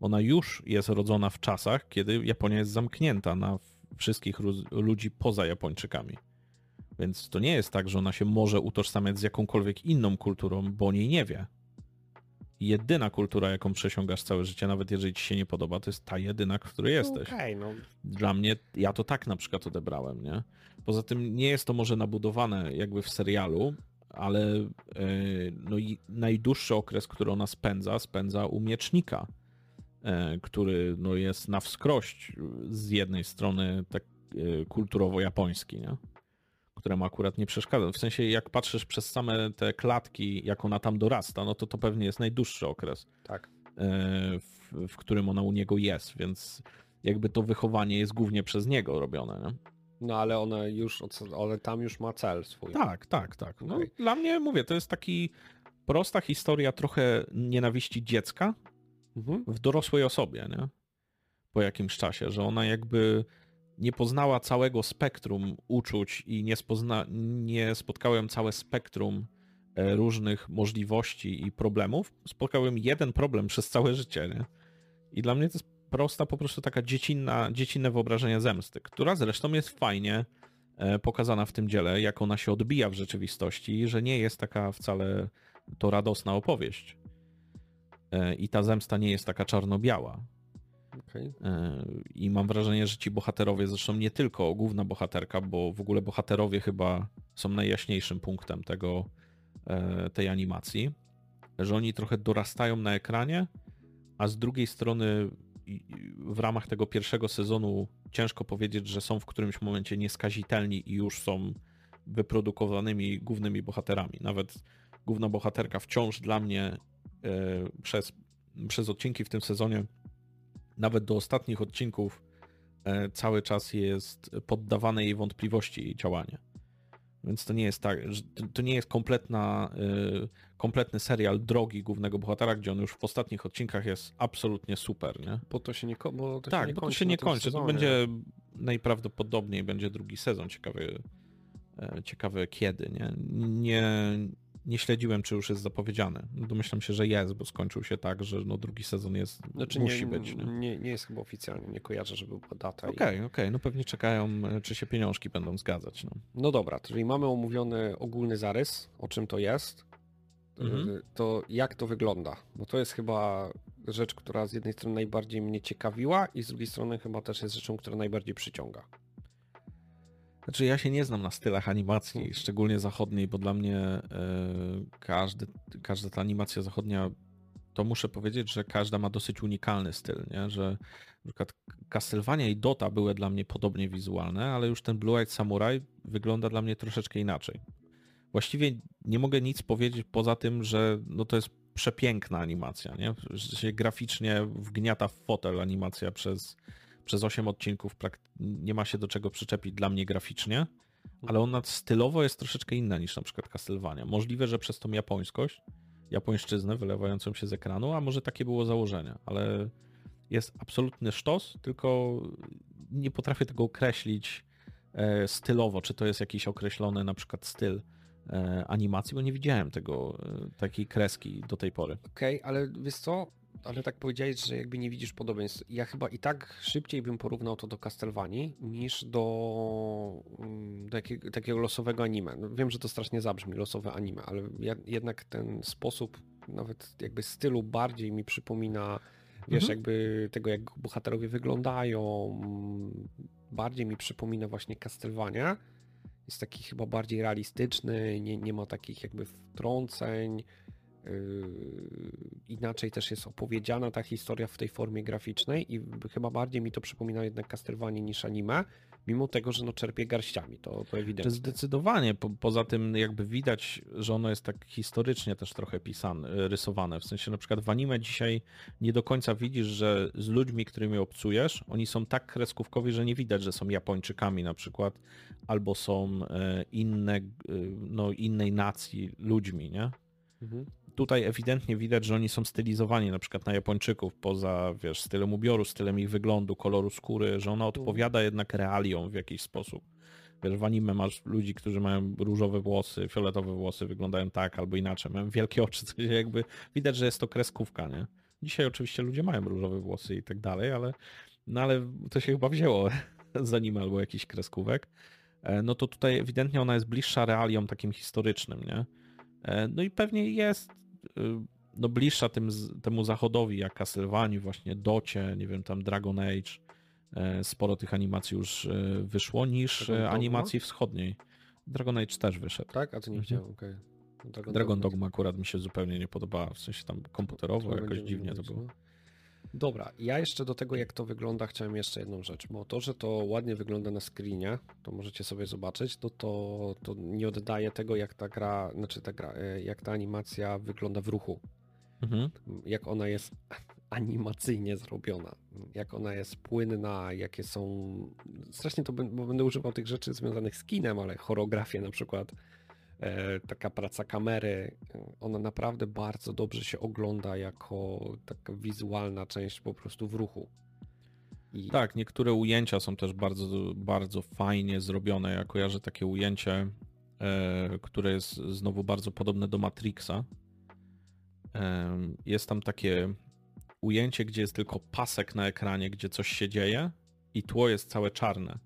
Ona już jest rodzona w czasach, kiedy Japonia jest zamknięta na wszystkich ludzi poza Japończykami. Więc to nie jest tak, że ona się może utożsamiać z jakąkolwiek inną kulturą, bo o niej nie wie. Jedyna kultura, jaką przesiągasz całe życie, nawet jeżeli ci się nie podoba, to jest ta jedyna, w której jesteś. Okay, no. Dla mnie, ja to tak na przykład odebrałem, nie? Poza tym nie jest to może nabudowane jakby w serialu, ale yy, no i najdłuższy okres, który ona spędza, spędza u miecznika, yy, który no jest na wskrość z jednej strony tak yy, kulturowo-japoński, nie? Któremu akurat nie przeszkadza. W sensie, jak patrzysz przez same te klatki, jak ona tam dorasta, no to to pewnie jest najdłuższy okres, tak. E, w, w którym ona u niego jest, więc jakby to wychowanie jest głównie przez niego robione. Nie? No ale ona już, ale tam już ma cel swój. Tak, tak, tak. No, okay. Dla mnie, mówię, to jest taki prosta historia trochę nienawiści dziecka mhm. w dorosłej osobie, nie? Po jakimś czasie, że ona jakby nie poznała całego spektrum uczuć i nie, spozna, nie spotkałem całe spektrum e, różnych możliwości i problemów. Spotkałem jeden problem przez całe życie. Nie? I dla mnie to jest prosta, po prostu taka dziecinna, dziecinne wyobrażenie zemsty, która zresztą jest fajnie e, pokazana w tym dziele, jak ona się odbija w rzeczywistości, że nie jest taka wcale to radosna opowieść. E, I ta zemsta nie jest taka czarno-biała Okay. E, I mam wrażenie, że ci bohaterowie, zresztą nie tylko główna bohaterka, bo w ogóle bohaterowie chyba są najjaśniejszym punktem tego, e, tej animacji, że oni trochę dorastają na ekranie, a z drugiej strony w ramach tego pierwszego sezonu ciężko powiedzieć, że są w którymś momencie nieskazitelni i już są wyprodukowanymi głównymi bohaterami. Nawet główna bohaterka wciąż dla mnie e, przez, przez odcinki w tym sezonie nawet do ostatnich odcinków e, cały czas jest poddawane jej wątpliwości jej działanie. Więc to nie jest tak, to nie jest kompletna, e, kompletny serial drogi głównego bohatera, gdzie on już w ostatnich odcinkach jest absolutnie super, nie? Bo to się nie, bo to tak, się nie bo kończy. To się nie kończy. To będzie najprawdopodobniej będzie drugi sezon. Ciekawy, e, ciekawe kiedy, nie? Nie, nie śledziłem, czy już jest zapowiedziany. Domyślam się, że jest, bo skończył się tak, że no drugi sezon jest, znaczy musi nie, być. Nie? Nie, nie jest chyba oficjalnie, nie kojarzę, żeby była data. Okej, okay, okej, okay. no pewnie czekają, czy się pieniążki będą zgadzać. No, no dobra, czyli mamy omówiony ogólny zarys, o czym to jest. Mhm. To jak to wygląda? Bo to jest chyba rzecz, która z jednej strony najbardziej mnie ciekawiła i z drugiej strony chyba też jest rzeczą, która najbardziej przyciąga. Znaczy ja się nie znam na stylach animacji, hmm. szczególnie zachodniej, bo dla mnie y, każdy, każda ta animacja zachodnia, to muszę powiedzieć, że każda ma dosyć unikalny styl, nie? że na przykład Castlevania i Dota były dla mnie podobnie wizualne, ale już ten Blue Eyed Samurai wygląda dla mnie troszeczkę inaczej. Właściwie nie mogę nic powiedzieć poza tym, że no to jest przepiękna animacja, nie? Że się graficznie wgniata w fotel animacja przez, przez 8 odcinków, nie ma się do czego przyczepić dla mnie graficznie, ale ona stylowo jest troszeczkę inna niż na przykład Castlevania. Możliwe, że przez tą japońskość, japońszczyznę wylewającą się z ekranu, a może takie było założenie, ale jest absolutny sztos, tylko nie potrafię tego określić e, stylowo, czy to jest jakiś określony na przykład styl e, animacji, bo nie widziałem tego, e, takiej kreski do tej pory. Okej, okay, ale wiesz co, ale tak powiedziałeś, że jakby nie widzisz podobieństw. Ja chyba i tak szybciej bym porównał to do Castlevanii niż do, mm, do jakiego, takiego losowego anime. No, wiem, że to strasznie zabrzmi, losowe anime, ale ja, jednak ten sposób, nawet jakby stylu bardziej mi przypomina, wiesz, mhm. jakby tego, jak bohaterowie wyglądają, bardziej mi przypomina właśnie Castlevania. Jest taki chyba bardziej realistyczny, nie, nie ma takich jakby wtrąceń, inaczej też jest opowiedziana ta historia w tej formie graficznej i chyba bardziej mi to przypomina jednak Castlevania niż anime, mimo tego, że no czerpie garściami, to, to ewidentnie. Zdecydowanie, po, poza tym jakby widać, że ono jest tak historycznie też trochę pisane, rysowane, w sensie na przykład w anime dzisiaj nie do końca widzisz, że z ludźmi, którymi obcujesz, oni są tak kreskówkowi, że nie widać, że są Japończykami na przykład, albo są e, inne, e, no innej nacji ludźmi, nie? Mhm tutaj ewidentnie widać, że oni są stylizowani na przykład na Japończyków, poza, wiesz, stylem ubioru, stylem ich wyglądu, koloru skóry, że ona odpowiada jednak realiom w jakiś sposób. Wiesz, w anime masz ludzi, którzy mają różowe włosy, fioletowe włosy, wyglądają tak albo inaczej, mają wielkie oczy, coś jakby widać, że jest to kreskówka, nie? Dzisiaj oczywiście ludzie mają różowe włosy i tak dalej, ale, no ale to się chyba wzięło z anime albo jakiś kreskówek. E, no to tutaj ewidentnie ona jest bliższa realiom takim historycznym, nie? E, no i pewnie jest no bliższa tym, temu zachodowi, jak Castlevania, właśnie Docie, nie wiem, tam Dragon Age, e, sporo tych animacji już e, wyszło, niż Dragon animacji Dogma? wschodniej. Dragon Age też wyszedł. Tak? A to nie mhm. widziałem, okej. Okay. Dragon, Dragon Dogma akurat mi się zupełnie nie podobała, w sensie tam komputerowo jakoś dziwnie to było. No. Dobra, ja jeszcze do tego, jak to wygląda, chciałem jeszcze jedną rzecz, bo to, że to ładnie wygląda na screenie, to możecie sobie zobaczyć, to, to, to nie oddaje tego, jak ta gra, znaczy ta gra, e, jak ta animacja wygląda w ruchu. Mhm. Jak ona jest animacyjnie zrobiona, jak ona jest płynna, jakie są. Strasznie to bo będę używał tych rzeczy związanych z kinem, ale choreografię na przykład taka praca kamery, ona naprawdę bardzo dobrze się ogląda jako taka wizualna część po prostu w ruchu. I... Tak, niektóre ujęcia są też bardzo, bardzo fajnie zrobione. Ja kojarzę takie ujęcie, e, które jest znowu bardzo podobne do Matrixa. E, jest tam takie ujęcie, gdzie jest tylko pasek na ekranie, gdzie coś się dzieje i tło jest całe czarne.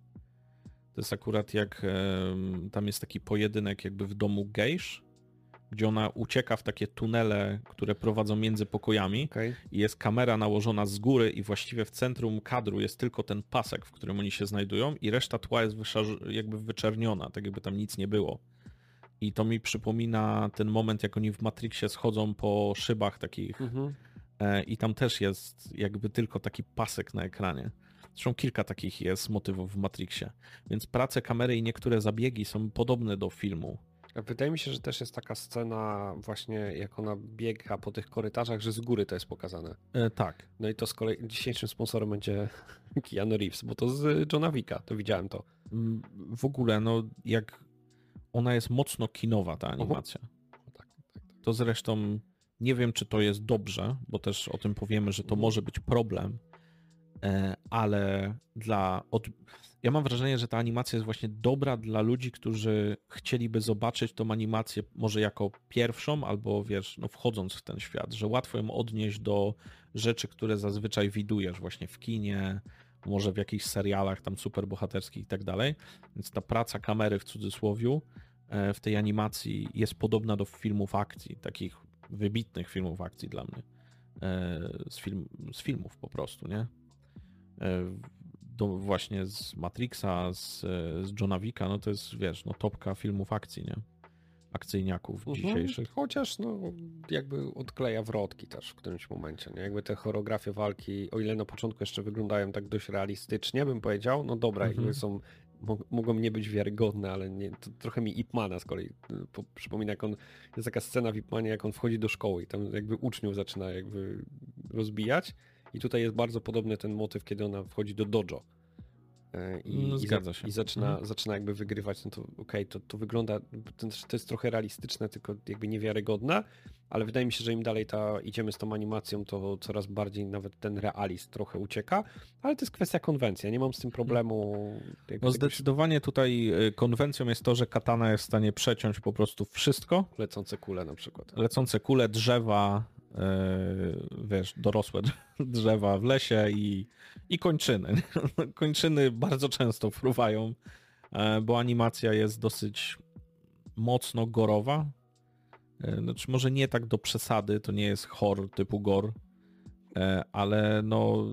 To jest akurat jak tam jest taki pojedynek jakby w domu gejsz, gdzie ona ucieka w takie tunele, które prowadzą między pokojami okay. i jest kamera nałożona z góry i właściwie w centrum kadru jest tylko ten pasek, w którym oni się znajdują i reszta tła jest jakby wyczerniona, tak jakby tam nic nie było. I to mi przypomina ten moment, jak oni w Matrixie schodzą po szybach takich mhm. E, i tam też jest jakby tylko taki pasek na ekranie. Zresztą kilka takich jest motywów w Matrixie. Więc prace kamery i niektóre zabiegi są podobne do filmu. Wydaje mi się, że też jest taka scena właśnie jak ona biega po tych korytarzach, że z góry to jest pokazane. E, tak. No i to z kolei dzisiejszym sponsorem będzie Keanu Reeves, bo to z Johna Wicka, to widziałem to. Mm, w ogóle, no jak ona jest mocno kinowa ta animacja. Tak, tak, tak. To zresztą nie wiem, czy to jest dobrze, bo też o tym powiemy, że to mhm. może być problem, ale dla. Od... Ja mam wrażenie, że ta animacja jest właśnie dobra dla ludzi, którzy chcieliby zobaczyć tą animację może jako pierwszą, albo wiesz, no wchodząc w ten świat, że łatwo ją odnieść do rzeczy, które zazwyczaj widujesz właśnie w kinie, może w jakichś serialach tam superbohaterskich i tak dalej. Więc ta praca kamery w cudzysłowiu e, w tej animacji jest podobna do filmów akcji, takich wybitnych filmów akcji dla mnie. z, film, z filmów po prostu, nie? Do, właśnie z Matrixa, z, z Johna Wicka, no to jest, wiesz, no topka filmów akcji, nie? akcyjniaków mhm. dzisiejszych. Chociaż no, jakby odkleja wrotki też w którymś momencie. Nie? Jakby te choreografie walki, o ile na początku jeszcze wyglądają tak dość realistycznie, bym powiedział, no dobra, mhm. jakby są mogą nie być wiarygodne, ale nie, to trochę mi Ipmana z kolei y, po, przypomina, jak on, jest taka scena w Ipmanie, jak on wchodzi do szkoły i tam jakby uczniów zaczyna jakby rozbijać i tutaj jest bardzo podobny ten motyw, kiedy ona wchodzi do dojo E, i, no, zgadza się. i zaczyna, mhm. zaczyna jakby wygrywać, no to okej, okay, to, to wygląda, to, to jest trochę realistyczne, tylko jakby niewiarygodne, ale wydaje mi się, że im dalej ta, idziemy z tą animacją, to coraz bardziej nawet ten realizm trochę ucieka, ale to jest kwestia konwencji, ja nie mam z tym problemu. No zdecydowanie tutaj y, konwencją jest to, że katana jest w stanie przeciąć po prostu wszystko. Lecące kule na przykład. Lecące kule, drzewa, wiesz, dorosłe drzewa w lesie i, i kończyny. Kończyny bardzo często fruwają, e, bo animacja jest dosyć mocno gorowa. E, znaczy może nie tak do przesady, to nie jest horror typu gore, ale no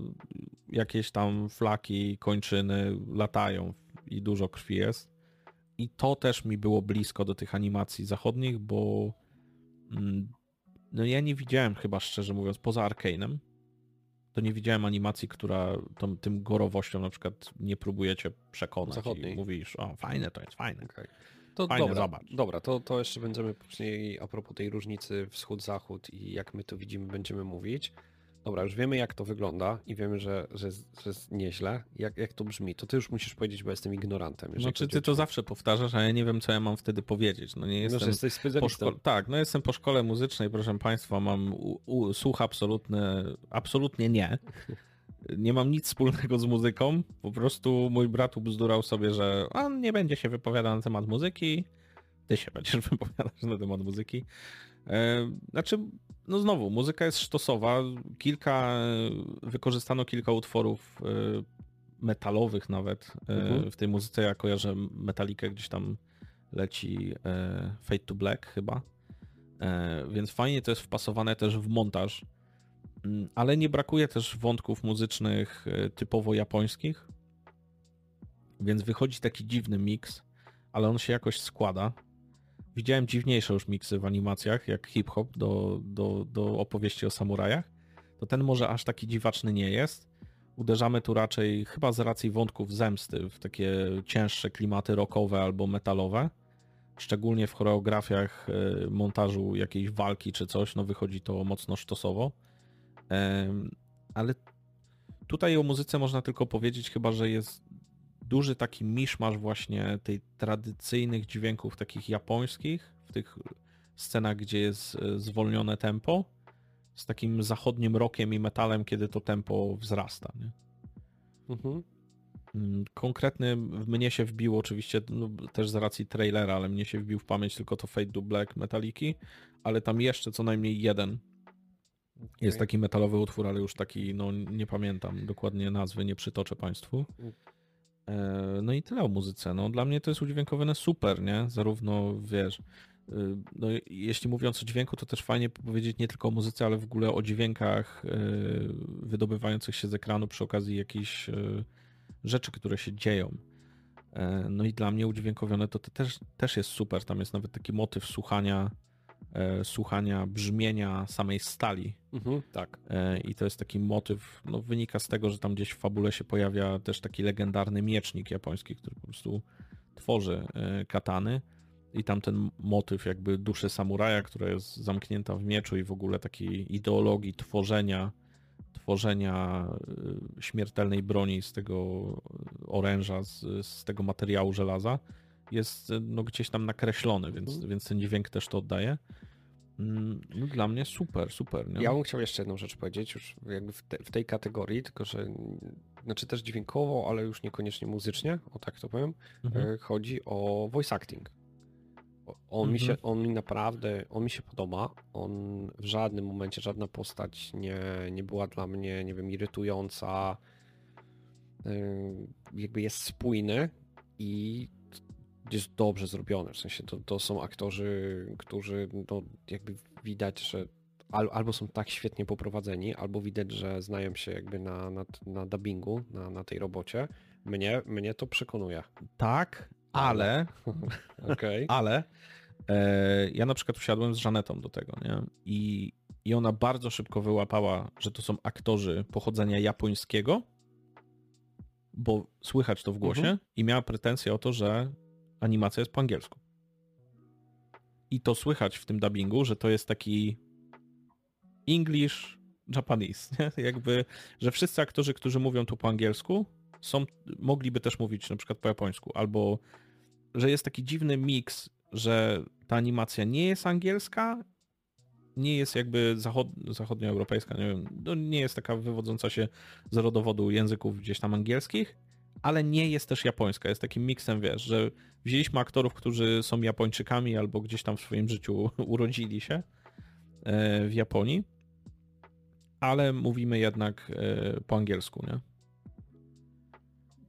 jakieś tam flaki, kończyny latają i dużo krwi jest. I to też mi było blisko do tych animacji zachodnich, bo mm, no ja nie widziałem chyba szczerze mówiąc, poza Arkane'em, to nie widziałem animacji, która tą, tym gorowością na przykład nie próbujecie przekonać Zachodniej. i mówisz, o fajne to jest, fajne. Okay. To fajne, dobra, zobacz. Dobra, to, to jeszcze będziemy później a propos tej różnicy wschód-zachód i jak my to widzimy, będziemy mówić. Dobra, już wiemy jak to wygląda i wiemy, że, że, że jest nieźle. Jak, jak to brzmi? To ty już musisz powiedzieć, bo jestem ignorantem. No czy ty to zawsze powtarzasz, a ja nie wiem, co ja mam wtedy powiedzieć. No nie jestem... No, że jesteś specjalistą. Tak, no jestem po szkole muzycznej, proszę państwa, mam u, u, słuch absolutny, absolutnie nie. Nie mam nic wspólnego z muzyką. Po prostu mój brat ubzdurał sobie, że on nie będzie się wypowiadał na temat muzyki. Ty się będziesz wypowiadać na temat muzyki. E, znaczy, no znowu, muzyka jest sztosowa. Kilka, wykorzystano kilka utworów e, metalowych nawet e, mhm. w tej muzyce. Ja kojarzę metalikę gdzieś tam leci Fade to Black chyba. Więc fajnie to jest wpasowane też w montaż. Mm, ale nie brakuje też wątków muzycznych typowo japońskich. Więc wychodzi taki dziwny miks, ale on się jakoś składa. Widziałem dziwniejsze już miksy w animacjach, jak hip-hop do, do, do opowieści o samurajach. To ten może aż taki dziwaczny nie jest. Uderzamy tu raczej chyba z racji wątków zemsty w takie cięższe klimaty rockowe albo metalowe. Szczególnie w choreografiach e, montażu jakiejś walki czy coś, no wychodzi to mocno sztosowo. Ale tutaj o muzyce można tylko powiedzieć chyba, że jest duży taki miszmasz właśnie tej tradycyjnych dźwięków takich japońskich w tych scenach, gdzie jest e, zwolnione tempo z takim zachodnim rockiem i metalem, kiedy to tempo wzrasta. Nie? Mhm. Mm, konkretny mnie się wbił oczywiście no, też z racji trailera, ale mnie się wbił w pamięć tylko to Fade to Black Metaliki, ale tam jeszcze co najmniej jeden okay. jest taki metalowy utwór, ale już taki, no nie pamiętam dokładnie nazwy, nie przytoczę Państwu. E, no i tyle o muzyce. No, dla mnie to jest udźwiękowane super, nie? Zarówno, wiesz, y, no, jeśli mówiąc o dźwięku, to też fajnie powiedzieć nie tylko o muzyce, ale w ogóle o dźwiękach y, wydobywających się z ekranu przy okazji jakichś y, rzeczy, które się dzieją. E, no i dla mnie udźwiękowione to, to też, też jest super. Tam jest nawet taki motyw słuchania E, słuchania brzmienia samej stali. Mhm, tak. E, I to jest taki motyw, no wynika z tego, że tam gdzieś w fabule się pojawia też taki legendarny miecznik japoński, który po prostu tworzy e, katany. I tam ten motyw jakby duszy samuraja, która jest zamknięta w mieczu i w ogóle takiej ideologii tworzenia tworzenia śmiertelnej broni z tego oręża, z, z tego materiału żelaza, jest no, gdzieś tam nakreślony, więc, mhm. więc ten dźwięk też to oddaje. Mm, no, dla mnie super, super. Nie? Ja bym chciał jeszcze jedną rzecz powiedzieć, już jakby w, te, w, tej kategorii, tylko że znaczy też dźwiękowo, ale już niekoniecznie muzycznie, o tak to powiem, mhm. E, chodzi o voice acting. On, mhm. mi się, on mi naprawdę, on mi się podoba. On w żadnym momencie, żadna postać nie, nie była dla mnie, nie wiem, irytująca. E, jakby jest spójny i jest dobrze zrobione. W sensie to, to są aktorzy, którzy no, jakby widać, że al, albo są tak świetnie poprowadzeni, albo widać, że znają się jakby na, na, na dubbingu, na, na tej robocie. Mnie, mnie to przekonuje. Tak, ale, Okej. ale e, ja na przykład usiadłem z Żanetą do tego, nie? I, I ona bardzo szybko wyłapała, że to są aktorzy pochodzenia japońskiego, bo słychać to w głosie Mhm. i miała pretensję o to, że animacja jest po angielsku. I to słychać w tym dubbingu, że to jest taki English Japanese, nie? Jakby, że wszyscy aktorzy, którzy mówią tu po angielsku, są, mogliby też mówić na przykład po japońsku, albo że jest taki dziwny miks, że ta animacja nie jest angielska, nie jest jakby zachod, zachodnioeuropejska, nie wiem, no nie jest taka wywodząca się z rodowodu języków gdzieś tam angielskich, ale nie jest też japońska, jest takim miksem, wiesz, że wzięliśmy aktorów, którzy są Japończykami albo gdzieś tam w swoim życiu urodzili się e, w Japonii, ale mówimy jednak e, po angielsku, nie?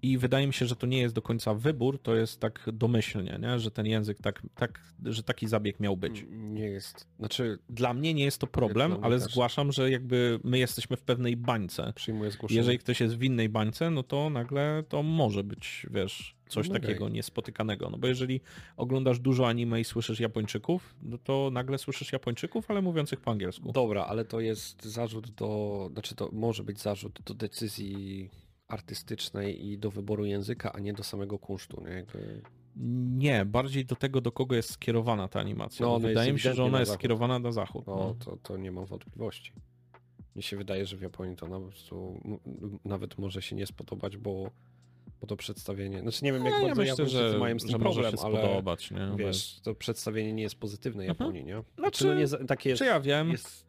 I wydaje mi się, że to nie jest do końca wybór, to jest tak domyślnie, nie? że ten język tak, tak, że taki zabieg miał być. Nie jest. Znaczy, Dla mnie nie jest to problem, ale też. zgłaszam, że jakby my jesteśmy w pewnej bańce. przyjmuję zgłoszenie. Jeżeli ktoś jest w innej bańce, no to nagle to może być, wiesz, coś No takiego okej. niespotykanego. No bo jeżeli oglądasz dużo anime i słyszysz Japończyków, no to nagle słyszysz Japończyków, ale mówiących po angielsku. Dobra, ale to jest zarzut do. Znaczy, to może być zarzut do decyzji artystycznej i do wyboru języka, a nie do samego kunsztu. Nie? Jakby... Nie, bardziej do tego, do kogo jest skierowana ta animacja. No, wydaje mi się, że ona na jest zachód. skierowana na zachód. No, No. to, to nie mam wątpliwości. Mi się wydaje, że w Japonii to na- po prostu m- m- nawet może się nie spodobać, bo, bo to przedstawienie. Znaczy nie wiem, jak No, ja bardzo myślę, Japończycy że, mają z tym problem, ale spodobać. Nie? wiesz, to przedstawienie nie jest pozytywne Mhm. Japonii, nie? Znaczy, no nie, takie jest, Czy ja wiem, jest.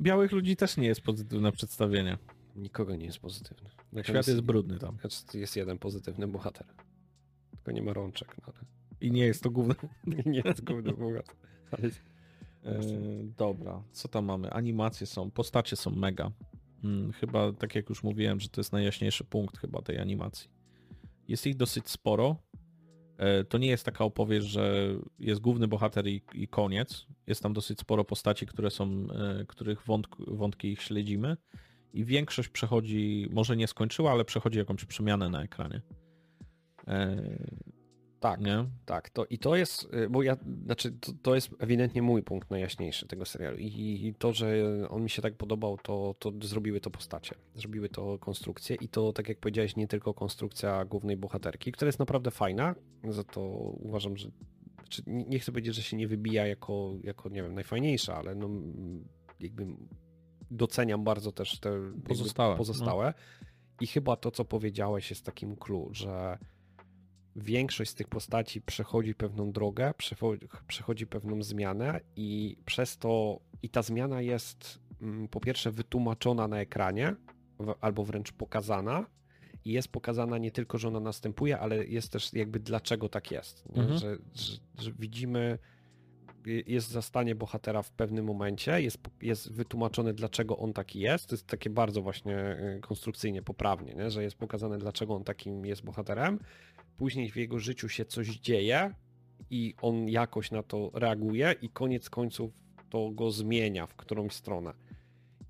białych ludzi też nie jest pozytywne przedstawienie. Nikogo nie jest pozytywne. No, Świat jest brudny tam. Jest jeden pozytywny bohater. Tylko nie ma rączek, no, ale I nie jest to główne. nie jest główny bohater. Ale. E, dobra, co tam mamy? Animacje są, postacie są mega. Mm, chyba, tak jak już mówiłem, że to jest najjaśniejszy punkt chyba tej animacji. Jest ich dosyć sporo. E, to nie jest taka opowieść, że jest główny bohater i, i koniec. Jest tam dosyć sporo postaci, które są, e, których wątk, wątki ich śledzimy. I większość przechodzi, może nie skończyła, ale przechodzi jakąś przemianę na ekranie. E, Tak, nie? tak. To, I to jest, y, bo ja, znaczy, to, to jest ewidentnie mój punkt najjaśniejszy tego serialu. I, I to, że on mi się tak podobał, to, to zrobiły to postacie. Zrobiły to konstrukcje i to, tak jak powiedziałeś, nie tylko konstrukcja głównej bohaterki, która jest naprawdę fajna. Za to uważam, że. Czy, nie chcę powiedzieć, że się nie wybija jako, jako nie wiem, najfajniejsza, ale no, jakby doceniam bardzo też te jakby Pozostałe, no. pozostałe. I chyba to, co powiedziałeś, jest takim clue, że większość z tych postaci przechodzi pewną drogę, przechodzi, przechodzi pewną zmianę i przez to i ta zmiana jest mm, po pierwsze wytłumaczona na ekranie albo wręcz pokazana i jest pokazana nie tylko, że ona następuje, ale jest też jakby dlaczego tak jest. Mhm. Że, że, że widzimy jest zastanie bohatera w pewnym momencie, jest, jest wytłumaczone, dlaczego on taki jest. To jest takie bardzo właśnie y, konstrukcyjnie poprawnie, nie? że jest pokazane, dlaczego on takim jest bohaterem. Później w jego życiu się coś dzieje i on jakoś na to reaguje, i koniec końców to go zmienia w którąś stronę.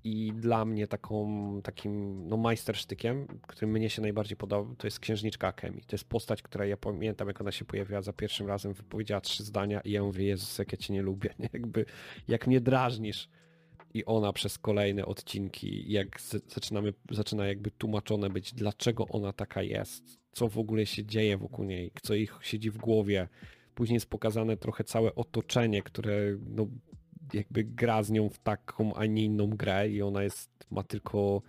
I dla mnie taką, takim no, majstersztykiem, który mnie się najbardziej podobał, to jest księżniczka Akemi. To jest postać, która ja pamiętam, jak ona się pojawiła za pierwszym razem, wypowiedziała trzy zdania i ja mówię, Jezus, jak ja cię nie lubię, nie? Jakby, jak mnie drażnisz. I ona przez kolejne odcinki, jak zaczynamy, zaczyna jakby tłumaczone być, dlaczego ona taka jest, co w ogóle się dzieje wokół niej, co ich siedzi w głowie. Później jest pokazane trochę całe otoczenie, które no, jakby gra z nią w taką, a nie inną grę i ona jest, ma tylko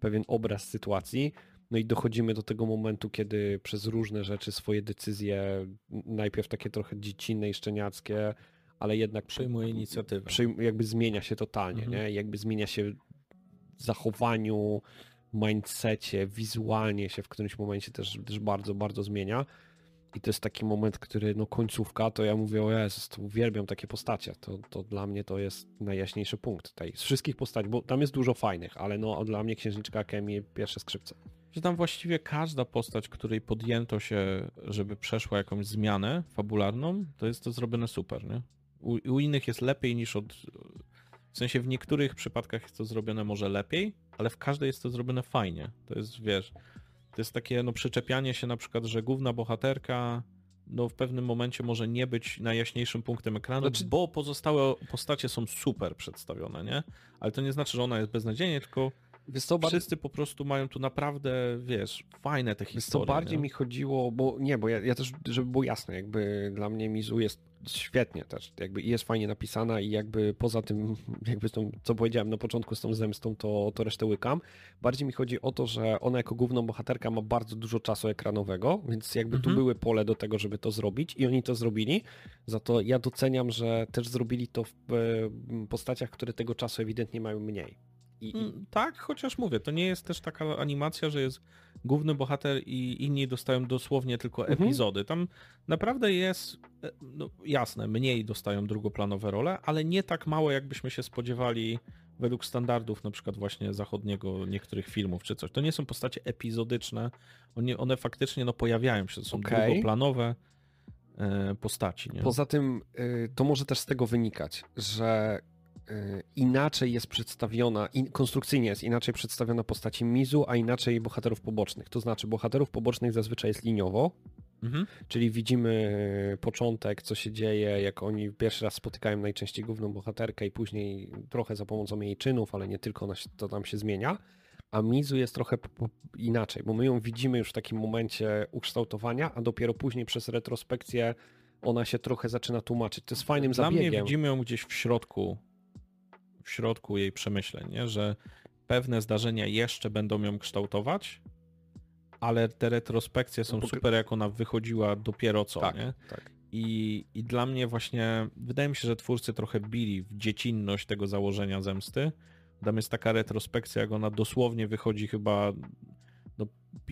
pewien obraz sytuacji. No i dochodzimy do tego momentu, kiedy przez różne rzeczy swoje decyzje, najpierw takie trochę dziecinne i szczeniackie, ale jednak Przejmuje inicjatywę. przyjm- jakby zmienia się totalnie, Mhm. nie? Jakby zmienia się w zachowaniu, mindsetie, wizualnie się w którymś momencie też, też bardzo, bardzo zmienia. I to jest taki moment, który, no końcówka, to ja mówię, o Jezus, to uwielbiam takie postacie. To, to dla mnie to jest najjaśniejszy punkt tej, z wszystkich postaci, bo tam jest dużo fajnych, ale no dla mnie Księżniczka Akemi pierwsze skrzypce. Że tam właściwie każda postać, której podjęto się, żeby przeszła jakąś zmianę fabularną, to jest to zrobione super, nie? U, u innych jest lepiej niż od W sensie w niektórych przypadkach jest to zrobione może lepiej, ale w każdej jest to zrobione fajnie. To jest, wiesz, to jest takie no przyczepianie się na przykład, że główna bohaterka no w pewnym momencie może nie być najjaśniejszym punktem ekranu, znaczy... bo pozostałe postacie są super przedstawione, nie? Ale to nie znaczy, że ona jest beznadziejnie, tylko Wszyscy po prostu mają tu naprawdę, wiesz, fajne te historie. Co bardziej nie? mi chodziło, bo nie, bo ja, ja, też, żeby było jasne, jakby dla mnie Mizu jest świetnie też, jakby jest fajnie napisana i jakby poza tym, jakby tą, co powiedziałem na początku z tą zemstą, to, to resztę łykam. Bardziej mi chodzi o to, że ona jako główną bohaterka ma bardzo dużo czasu ekranowego, więc jakby mhm. tu były pole do tego, żeby to zrobić i oni to zrobili. Za to ja doceniam, że też zrobili to w postaciach, które tego czasu ewidentnie mają mniej. I, mm, Tak, chociaż mówię, to nie jest też taka animacja, że jest główny bohater i inni dostają dosłownie tylko mhm. epizody. Tam naprawdę jest, e, no jasne, mniej dostają drugoplanowe role, ale nie tak mało, jakbyśmy się spodziewali według standardów na przykład właśnie zachodniego niektórych filmów czy coś. To nie są postacie epizodyczne, one, one faktycznie no, pojawiają się, to są okay. drugoplanowe e, postaci. Nie? Poza tym y, to może też z tego wynikać, że inaczej jest przedstawiona, konstrukcyjnie jest inaczej przedstawiona postaci Mizu, a inaczej bohaterów pobocznych. To znaczy, bohaterów pobocznych zazwyczaj jest liniowo, mhm. czyli widzimy początek, co się dzieje, jak oni pierwszy raz spotykają najczęściej główną bohaterkę i później trochę za pomocą jej czynów, ale nie tylko, to tam się zmienia. A Mizu jest trochę inaczej, bo my ją widzimy już w takim momencie ukształtowania, a dopiero później przez retrospekcję ona się trochę zaczyna tłumaczyć. To jest fajnym Dla zabiegiem. Dla mnie widzimy ją gdzieś w środku w środku jej przemyśleń, nie? że pewne zdarzenia jeszcze będą ją kształtować, ale te retrospekcje są no, super, jak ona wychodziła dopiero co, tak, nie? Tak. I, I dla mnie właśnie, wydaje mi się, że twórcy trochę bili w dziecinność tego założenia zemsty. Tam jest taka retrospekcja, jak ona dosłownie wychodzi chyba no,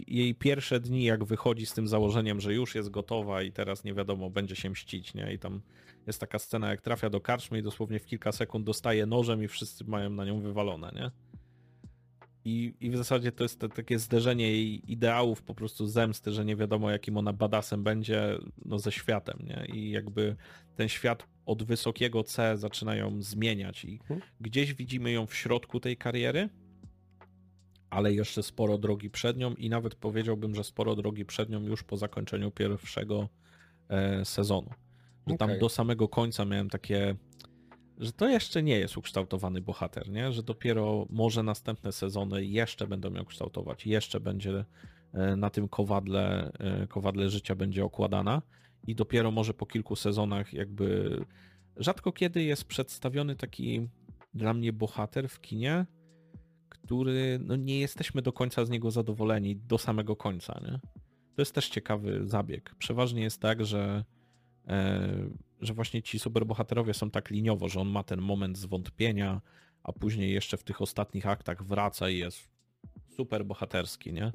jej pierwsze dni, jak wychodzi z tym założeniem, że już jest gotowa i teraz nie wiadomo, będzie się mścić, nie? I tam jest taka scena, jak trafia do karczmy i dosłownie w kilka sekund dostaje nożem i wszyscy mają na nią wywalone, nie? I, i w zasadzie to jest te, takie zderzenie jej ideałów po prostu zemsty, że nie wiadomo jakim ona badasem będzie no, ze światem, nie? I jakby ten świat od wysokiego C zaczyna ją zmieniać i hmm. gdzieś widzimy ją w środku tej kariery, ale jeszcze sporo drogi przed nią i nawet powiedziałbym, że sporo drogi przed nią już po zakończeniu pierwszego e, sezonu. Że okay. tam do samego końca miałem takie, że to jeszcze nie jest ukształtowany bohater, nie? Że dopiero może następne sezony jeszcze będą ją kształtować, jeszcze będzie e, na tym kowadle, e, kowadle życia będzie okładana i dopiero może po kilku sezonach jakby rzadko kiedy jest przedstawiony taki dla mnie bohater w kinie, który no nie jesteśmy do końca z niego zadowoleni do samego końca, nie? To jest też ciekawy zabieg. Przeważnie jest tak, że że właśnie ci superbohaterowie są tak liniowo, że on ma ten moment zwątpienia, a później jeszcze w tych ostatnich aktach wraca i jest super bohaterski, nie?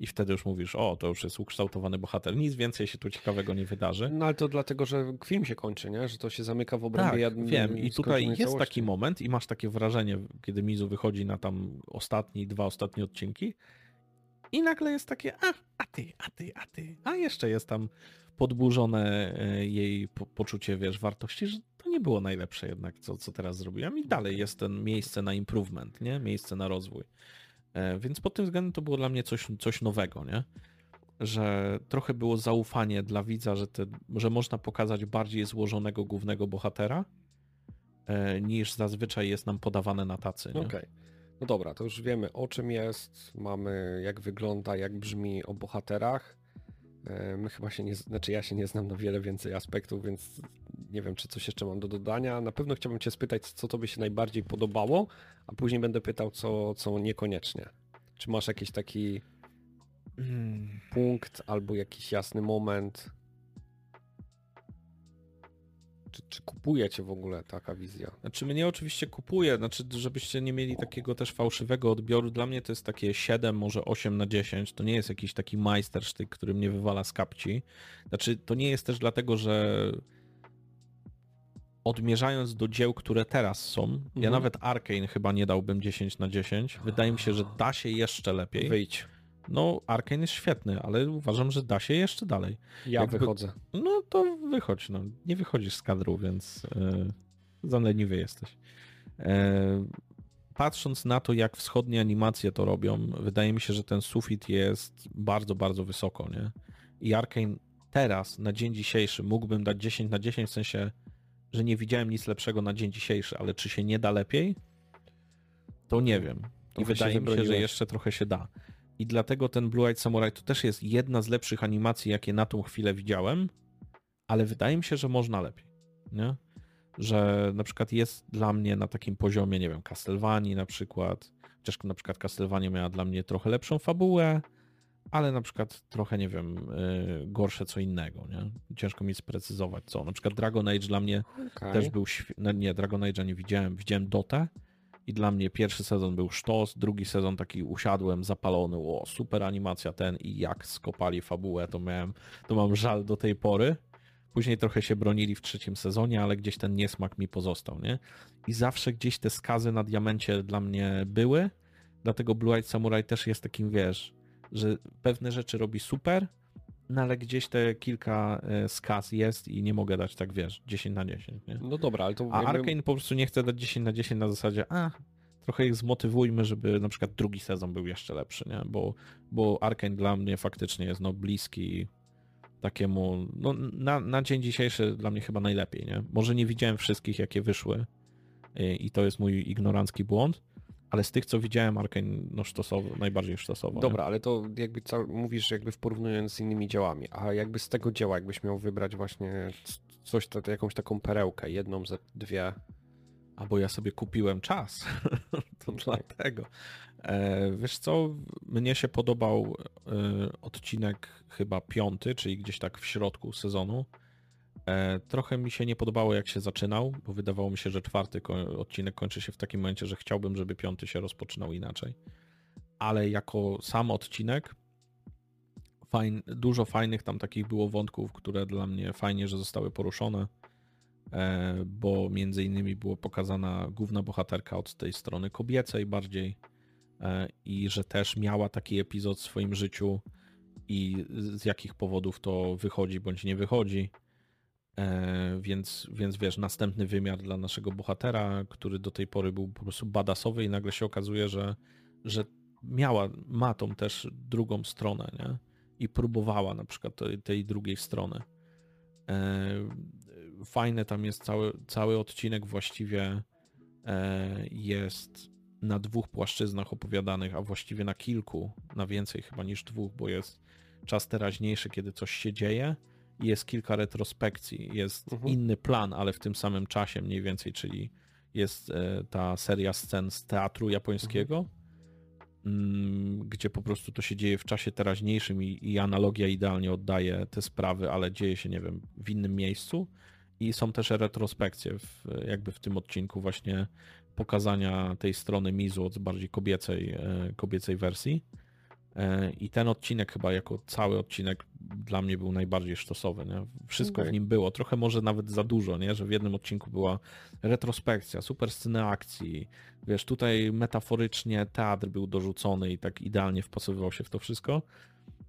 I wtedy już mówisz, o, to już jest ukształtowany bohater. Nic więcej się tu ciekawego nie wydarzy. No ale to dlatego, że film się kończy, nie? Że to się zamyka w obrębie tak, wiem. I tutaj jest całości. taki moment i masz takie wrażenie, kiedy Mizu wychodzi na tam ostatni, dwa ostatnie odcinki i nagle jest takie, a, a ty, a ty, a ty, a jeszcze jest tam podburzone e, jej po, poczucie, wiesz, wartości, że to nie było najlepsze jednak, co, co teraz zrobiłam i dalej jest ten miejsce na improvement, nie? Miejsce na rozwój. E, więc pod tym względem to było dla mnie coś, coś nowego, nie? Że trochę było zaufanie dla widza, że, te, że można pokazać bardziej złożonego głównego bohatera, e, niż zazwyczaj jest nam podawane na tacy. Okej. Okay. No dobra, to już wiemy o czym jest, mamy jak wygląda, jak brzmi o bohaterach. E, my chyba się nie, znaczy ja się nie znam na wiele więcej aspektów, więc nie wiem, czy coś jeszcze mam do dodania. Na pewno chciałbym Cię spytać, co Tobie się najbardziej podobało, a później będę pytał, co, co niekoniecznie. Czy masz jakiś taki hmm. punkt albo jakiś jasny moment, czy, czy kupuje cię w ogóle taka wizja? Znaczy mnie oczywiście kupuje, znaczy żebyście nie mieli takiego też fałszywego odbioru. Dla mnie to jest takie 7, może 8 na 10. To nie jest jakiś taki majstersztyk, który mnie wywala z kapci. Znaczy to nie jest też dlatego, że odmierzając do dzieł, które teraz są, mhm. ja nawet Arkane chyba nie dałbym 10 na 10. Wydaje mi się, że da się jeszcze lepiej. Wyjdź. No, Arkane jest świetny, ale uważam, że da się jeszcze dalej. Ja Jakby... wychodzę. No to wychodź, no. Nie wychodzisz z kadru, więc yy, za leniwy jesteś. E, patrząc na to, jak wschodnie animacje to robią, wydaje mi się, że ten sufit jest bardzo, bardzo wysoko, nie? I Arkane teraz, na dzień dzisiejszy, mógłbym dać 10 na 10, w sensie, że nie widziałem nic lepszego na dzień dzisiejszy, ale czy się nie da lepiej, to nie wiem. I wydaje mi się, że jeszcze trochę się da. I dlatego ten Blue Eyed Samurai to też jest jedna z lepszych animacji, jakie na tą chwilę widziałem, ale wydaje mi się, że można lepiej. Nie? Że na przykład jest dla mnie na takim poziomie, nie wiem, Castlevanii na przykład, chociaż na przykład Castlevania miała dla mnie trochę lepszą fabułę, ale na przykład trochę, nie wiem, yy, gorsze co innego, nie? Ciężko mi sprecyzować co. Na przykład Dragon Age dla mnie Okej. też był świ- no nie, Dragon Age'a nie widziałem, widziałem Dotę i dla mnie pierwszy sezon był sztos, drugi sezon taki usiadłem, zapalony, o super animacja ten i jak skopali fabułę, to miałem, to mam żal do tej pory. Później trochę się bronili w trzecim sezonie, ale gdzieś ten niesmak mi pozostał, nie? I zawsze gdzieś te skazy na diamencie dla mnie były, dlatego Blue Eyed Samurai też jest takim, wiesz, że pewne rzeczy robi super, no ale gdzieś te kilka e, skaz jest i nie mogę dać tak, wiesz, 10 na 10, nie? No dobra, ale to A jakby- Arkane po prostu nie chce dać 10 na 10 na zasadzie, a trochę ich zmotywujmy, żeby na przykład drugi sezon był jeszcze lepszy, nie? Bo, bo Arkane dla mnie faktycznie jest no bliski takiemu, no na, na dzień dzisiejszy dla mnie chyba najlepiej, nie? Może nie widziałem wszystkich, jakie wyszły i, i to jest mój ignorancki błąd, ale z tych, co widziałem, Arkane no sztosowo, najbardziej sztosowo. nie? Dobra, ale to jakby ca- mówisz jakby w porównując z innymi dziełami, a jakby z tego dzieła jakbyś miał wybrać właśnie coś, ta- jakąś taką perełkę, jedną ze dwie. A bo ja sobie kupiłem czas. to Okej. dlatego. E, wiesz co, mnie się podobał e, odcinek chyba piąty, czyli gdzieś tak w środku sezonu. E, trochę mi się nie podobało jak się zaczynał, bo wydawało mi się, że czwarty odcinek kończy się w takim momencie, że chciałbym, żeby piąty się rozpoczynał inaczej. Ale jako sam odcinek fajn, dużo fajnych tam takich było wątków, które dla mnie fajnie, że zostały poruszone e, bo między innymi było pokazana główna bohaterka od tej strony kobiecej bardziej e, i że też miała taki epizod w swoim życiu i z jakich powodów to wychodzi bądź nie wychodzi. E, Więc, więc wiesz, następny wymiar dla naszego bohatera, który do tej pory był po prostu badasowy i nagle się okazuje, że, że miała, ma tą też drugą stronę, nie? I próbowała na przykład tej, tej drugiej strony. E, fajne tam jest cały, cały odcinek właściwie e, jest na dwóch płaszczyznach opowiadanych, a właściwie na kilku, na więcej chyba niż dwóch, bo jest czas teraźniejszy, kiedy coś się dzieje jest kilka retrospekcji, jest Mhm. inny plan, ale w tym samym czasie mniej więcej, czyli jest e, ta seria scen z teatru japońskiego, mm, gdzie po prostu to się dzieje w czasie teraźniejszym i, i analogia idealnie oddaje te sprawy, ale dzieje się, nie wiem, w innym miejscu. I są też retrospekcje w, jakby w tym odcinku właśnie pokazania tej strony Mizu od bardziej kobiecej, e, kobiecej wersji. E, I ten odcinek chyba jako cały odcinek dla mnie był najbardziej sztosowy. Nie? Wszystko Okej. w nim było, trochę może nawet za dużo, nie? że w jednym odcinku była retrospekcja, super sceny akcji, wiesz, tutaj metaforycznie teatr był dorzucony i tak idealnie wpasowywał się w to wszystko.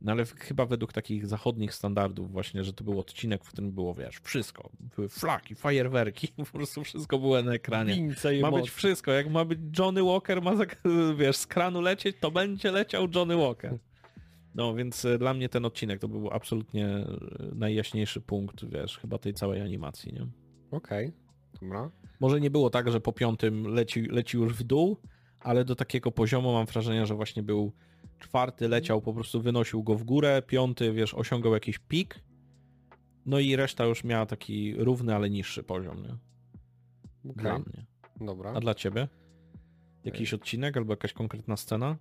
No ale chyba według takich zachodnich standardów właśnie, że to był odcinek, w którym było, wiesz, wszystko. Były flaki, fajerwerki, po prostu wszystko było na ekranie. Ma być wszystko. Jak ma być Johnny Walker, ma wiesz, z kranu lecieć, to będzie leciał Johnny Walker. No więc e, dla mnie ten odcinek to był absolutnie e, najjaśniejszy punkt, wiesz, chyba tej całej animacji, nie? Okej, dobra. Może nie było tak, że po piątym leci, leci już w dół, ale do takiego poziomu mam wrażenie, że właśnie był czwarty, leciał, po prostu wynosił go w górę, piąty, wiesz, osiągał jakiś pik, no i reszta już miała taki równy, ale niższy poziom, nie? Dla mnie. dobra. A dla ciebie? Jakiś odcinek albo jakaś konkretna scena?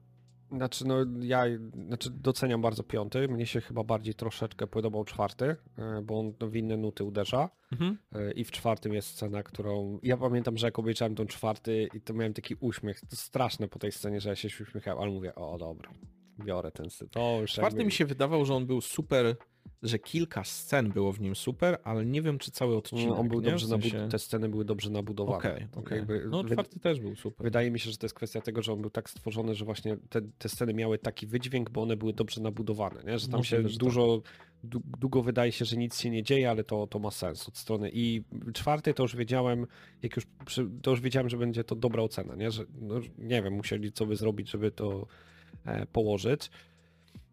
Znaczy, no ja znaczy doceniam bardzo piąty. Mnie się chyba bardziej troszeczkę podobał czwarty, e, bo on w inne nuty uderza. Mhm. E, I w czwartym jest scena, którą. Ja pamiętam, że jak obejrzałem tą czwarty i to miałem taki uśmiech. To straszne po tej scenie, że ja się uśmiechałem, ale mówię, o dobra, biorę ten styl. To już Czwarty jakby- mi się wydawał, że on był super że kilka scen było w nim super, ale nie wiem, czy cały odcinek. No, on był nie? dobrze W sensie... nabud- te sceny były dobrze nabudowane. Okej, Tak okej. jakby No czwarty też był super. Wydaje mi się, że to jest kwestia tego, że on był tak stworzony, że właśnie te, te sceny miały taki wydźwięk, bo one były dobrze nabudowane, nie? że tam Możliwe, się że dużo, du- długo wydaje się, że nic się nie dzieje, ale to, to ma sens od strony. I czwarty to już wiedziałem, jak już przy, to już wiedziałem, że będzie to dobra ocena, nie? Że, no, nie wiem, musieli co by zrobić, żeby to e, położyć.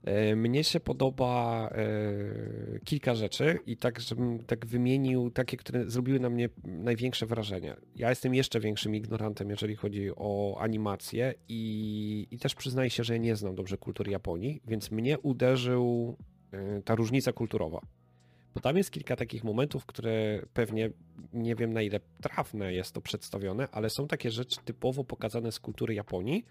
E, Mnie się podoba e, kilka rzeczy i tak, żebym tak wymienił takie, które zrobiły na mnie największe wrażenie. Ja jestem jeszcze większym ignorantem, jeżeli chodzi o animację i, i też przyznaję się, że ja nie znam dobrze kultury Japonii, więc mnie uderzył e, ta różnica kulturowa. Bo tam jest kilka takich momentów, które pewnie nie wiem na ile trafne jest to przedstawione, ale są takie rzeczy typowo pokazane z kultury Japonii,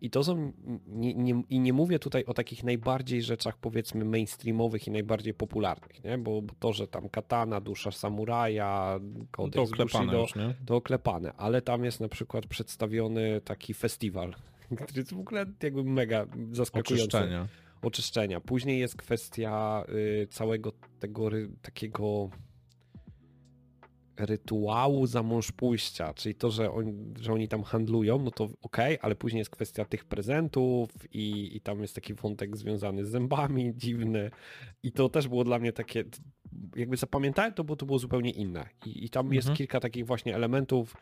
I to są, nie, nie, i nie mówię tutaj o takich najbardziej rzeczach powiedzmy mainstreamowych i najbardziej popularnych, nie? Bo, bo to, że tam katana, dusza samuraja, No to kodeks oklepane Bushido, już, nie? to oklepane, ale tam jest na przykład przedstawiony taki festiwal, który jest w ogóle jakby mega zaskakujący. Oczyszczenia. Oczyszczenia. Później jest kwestia y, całego tego takiego rytuału za mąż pójścia, czyli to, że, on, że oni tam handlują, no to okej, ale później jest kwestia tych prezentów i, i tam jest taki wątek związany z zębami dziwny i to też było dla mnie takie, jakby zapamiętałem to, bo to było zupełnie inne i, i tam jest Mhm. kilka takich właśnie elementów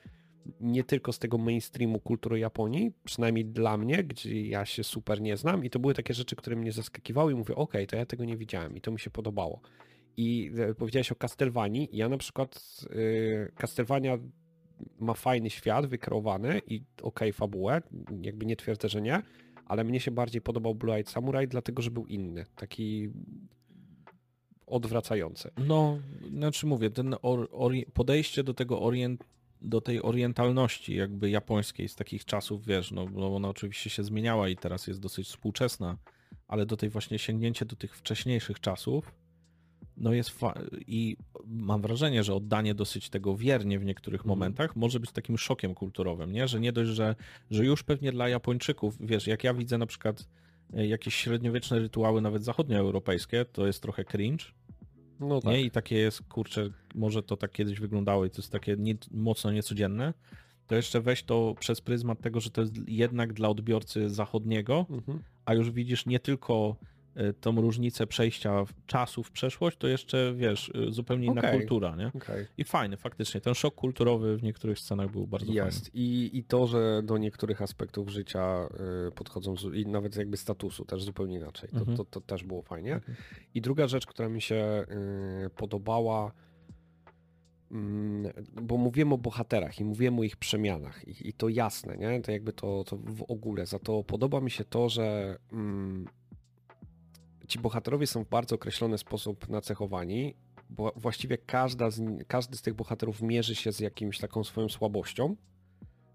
nie tylko z tego mainstreamu kultury Japonii, przynajmniej dla mnie, gdzie ja się super nie znam i to były takie rzeczy, które mnie zaskakiwały i mówię, okej, to ja tego nie widziałem i to mi się podobało. I e, powiedziałeś o Castlevanii. Ja na przykład y, Castlevania ma fajny świat wykreowany i okej, fabułę, jakby nie twierdzę, że nie, ale mnie się bardziej podobał Blue Eyed Samurai, dlatego, że był inny, taki odwracający. No, znaczy mówię, ten or, ori- podejście do tego orient, do tej orientalności jakby japońskiej z takich czasów, wiesz, no, no ona oczywiście się zmieniała i teraz jest dosyć współczesna, ale do tej właśnie sięgnięcie do tych wcześniejszych czasów, no jest fa- i mam wrażenie, że oddanie dosyć tego wiernie w niektórych Mhm. momentach może być takim szokiem kulturowym, nie? Że nie dość, że, że już pewnie dla Japończyków, wiesz, jak ja widzę na przykład e, jakieś średniowieczne rytuały, nawet zachodnioeuropejskie, to jest trochę cringe, No tak. nie? I takie jest, kurczę, może to tak kiedyś wyglądało i to jest takie nie, mocno niecodzienne. To jeszcze weź to przez pryzmat tego, że to jest jednak dla odbiorcy zachodniego, Mhm. a już widzisz nie tylko tą różnicę przejścia czasu w przeszłość, to jeszcze, wiesz, y, zupełnie inna Okej. kultura, nie? Okej. I fajny, faktycznie. Ten szok kulturowy w niektórych scenach był bardzo Jest. I, I to, że do niektórych aspektów życia y, podchodzą, z, i nawet jakby statusu też zupełnie inaczej. To, Mhm. to, to też było fajnie. Mhm. I druga rzecz, która mi się y, podobała, mm, bo mówiłem o bohaterach i mówiłem o ich przemianach i, i to jasne, nie? To jakby to, to w ogóle. Za to podoba mi się to, że mm, ci bohaterowie są w bardzo określony sposób nacechowani, bo właściwie każda z, każdy z tych bohaterów mierzy się z jakimś taką swoją słabością,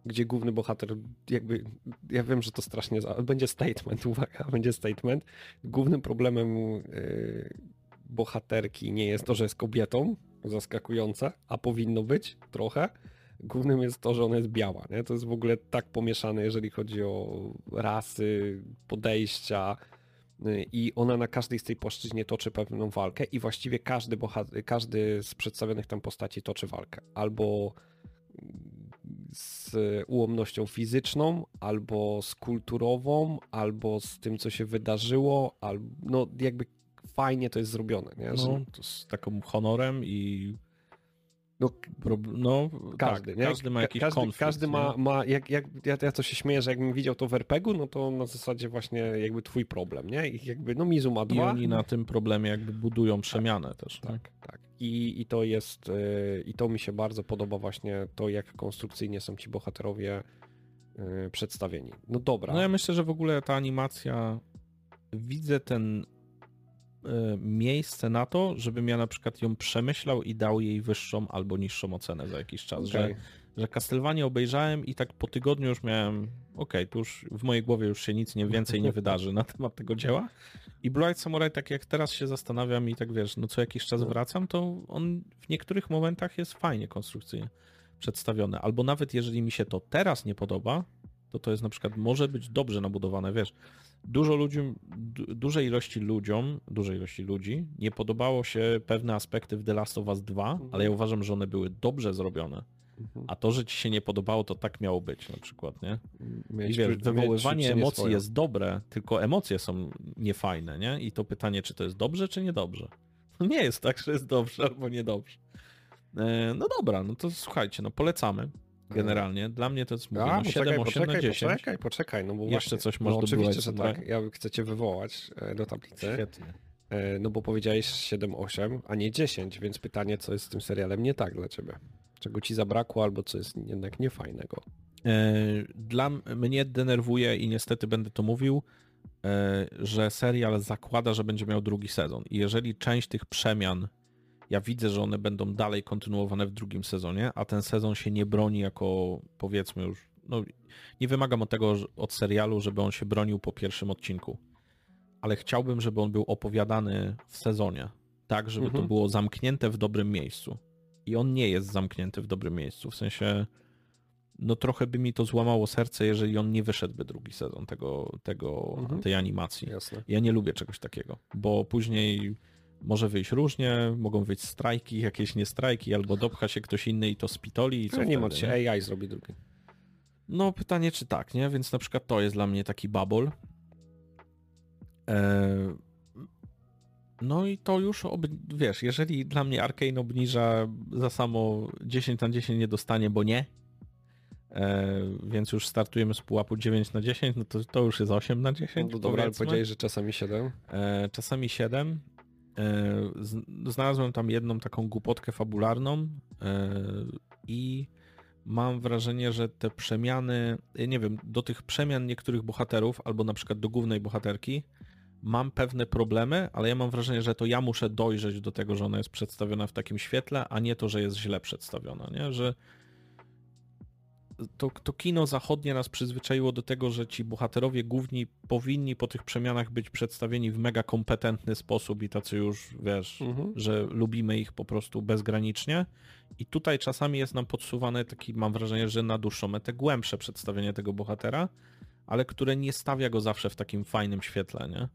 gdzie główny bohater jakby, ja wiem, że to strasznie, za- będzie statement, uwaga, będzie statement. Głównym problemem y, bohaterki nie jest to, że jest kobietą, zaskakujące, a powinno być trochę. Głównym jest to, że ona jest biała, nie? To jest w ogóle tak pomieszane, jeżeli chodzi o rasy, podejścia, i ona na każdej z tej płaszczyźnie toczy pewną walkę i właściwie każdy, bohat- każdy z przedstawionych tam postaci toczy walkę. Albo z ułomnością fizyczną, albo z kulturową, albo z tym, co się wydarzyło, albo no jakby fajnie to jest zrobione, nie? Że, No, z taką honorem i no, no każdy, tak, nie? każdy ma jakiś każdy, konflikt. Każdy ma, ma jak, jak ja, ja to się śmieję, że jakbym widział to w RPG-u, no to na zasadzie właśnie jakby twój problem, nie? I jakby, no Mizu ma I dwa. oni na tym problemie jakby budują przemianę też. nie? Tak, tak. I, I to jest, y, i to mi się bardzo podoba właśnie to, jak konstrukcyjnie są ci bohaterowie y, przedstawieni. No dobra. No ja myślę, że w ogóle ta animacja, widzę ten miejsce na to, żebym ja na przykład ją przemyślał i dał jej wyższą albo niższą ocenę za jakiś czas, że, Okej. że Castlevania obejrzałem i tak po tygodniu już miałem, okej, tu już w mojej głowie już się nic nie więcej nie wydarzy na temat tego dzieła i Blue Eyed Samurai, tak jak teraz się zastanawiam i tak wiesz, no co jakiś czas No. wracam, to on w niektórych momentach jest fajnie konstrukcyjnie przedstawiony, albo nawet jeżeli mi się to teraz nie podoba, to to jest na przykład, może być dobrze nabudowane, wiesz, dużo ludzi, du, dużej ilości ludziom, dużej ilości ludzi nie podobało się pewne aspekty w The Last of Us 2, Mhm. ale ja uważam, że one były dobrze zrobione. Mhm. A to, że ci się nie podobało, to tak miało być na przykład, nie? I Mieć wiesz, wywoływanie emocji jest dobre, tylko emocje są niefajne, nie? I to pytanie, czy to jest dobrze, czy niedobrze? No nie jest tak, że jest dobrze albo niedobrze. E, No dobra, no to słuchajcie, no polecamy generalnie. Dla mnie to jest mówię, A, no 7, poczekaj, 8 na poczekaj, 10. poczekaj, poczekaj, no bo Jeszcze właśnie, coś no masz do oczywiście, że Eyes tak. Ja chcę cię wywołać e, do tablicy, Świetnie. e, no bo powiedziałeś 7-8, a nie 10, więc pytanie, co jest z tym serialem nie tak dla ciebie? Czego ci zabrakło, albo co jest jednak niefajnego? E, Dla mnie denerwuje i niestety będę to mówił, że serial zakłada, że będzie miał drugi sezon. I jeżeli część tych przemian, ja widzę, że one będą dalej kontynuowane w drugim sezonie, a ten sezon się nie broni jako powiedzmy już, no nie wymagam od tego od serialu, żeby on się bronił po pierwszym odcinku. Ale chciałbym, żeby on był opowiadany w sezonie. Tak, żeby to Mhm. było zamknięte w dobrym miejscu. I on nie jest zamknięty w dobrym miejscu. W sensie no trochę by mi to złamało serce, jeżeli on nie wyszedłby drugi sezon tego, tego Mhm. tej animacji. Jasne. Ja nie lubię czegoś takiego, bo później może wyjść różnie, mogą wyjść strajki, jakieś nie strajki, albo dopcha się ktoś inny i to spitoli i co Co nie martw się, AI zrobi drugi. No pytanie czy tak, nie? Więc na przykład to jest dla mnie taki bubble. E... No i to już, wiesz, jeżeli dla mnie Arkane obniża za samo 10 na 10 nie dostanie, bo nie, e... więc już startujemy z pułapu 9 na 10, no to, to już jest 8 na 10, No dobra, ale powiedziałeś, że czasami 7. E, czasami 7. E, znalazłem tam jedną taką głupotkę fabularną e, i mam wrażenie, że te przemiany, ja nie wiem, do tych przemian niektórych bohaterów, albo na przykład do głównej bohaterki, mam pewne problemy, ale ja mam wrażenie, że to ja muszę dojrzeć do tego, że ona jest przedstawiona w takim świetle, a nie to, że jest źle przedstawiona, nie? Że to, to kino zachodnie nas przyzwyczaiło do tego, że ci bohaterowie główni powinni po tych przemianach być przedstawieni w mega kompetentny sposób i tacy już, wiesz, Mhm. że lubimy ich po prostu bezgranicznie. I tutaj czasami jest nam podsuwane taki, mam wrażenie, że na dłuższą metę głębsze przedstawienie tego bohatera, ale które nie stawia go zawsze w takim fajnym świetle, nie?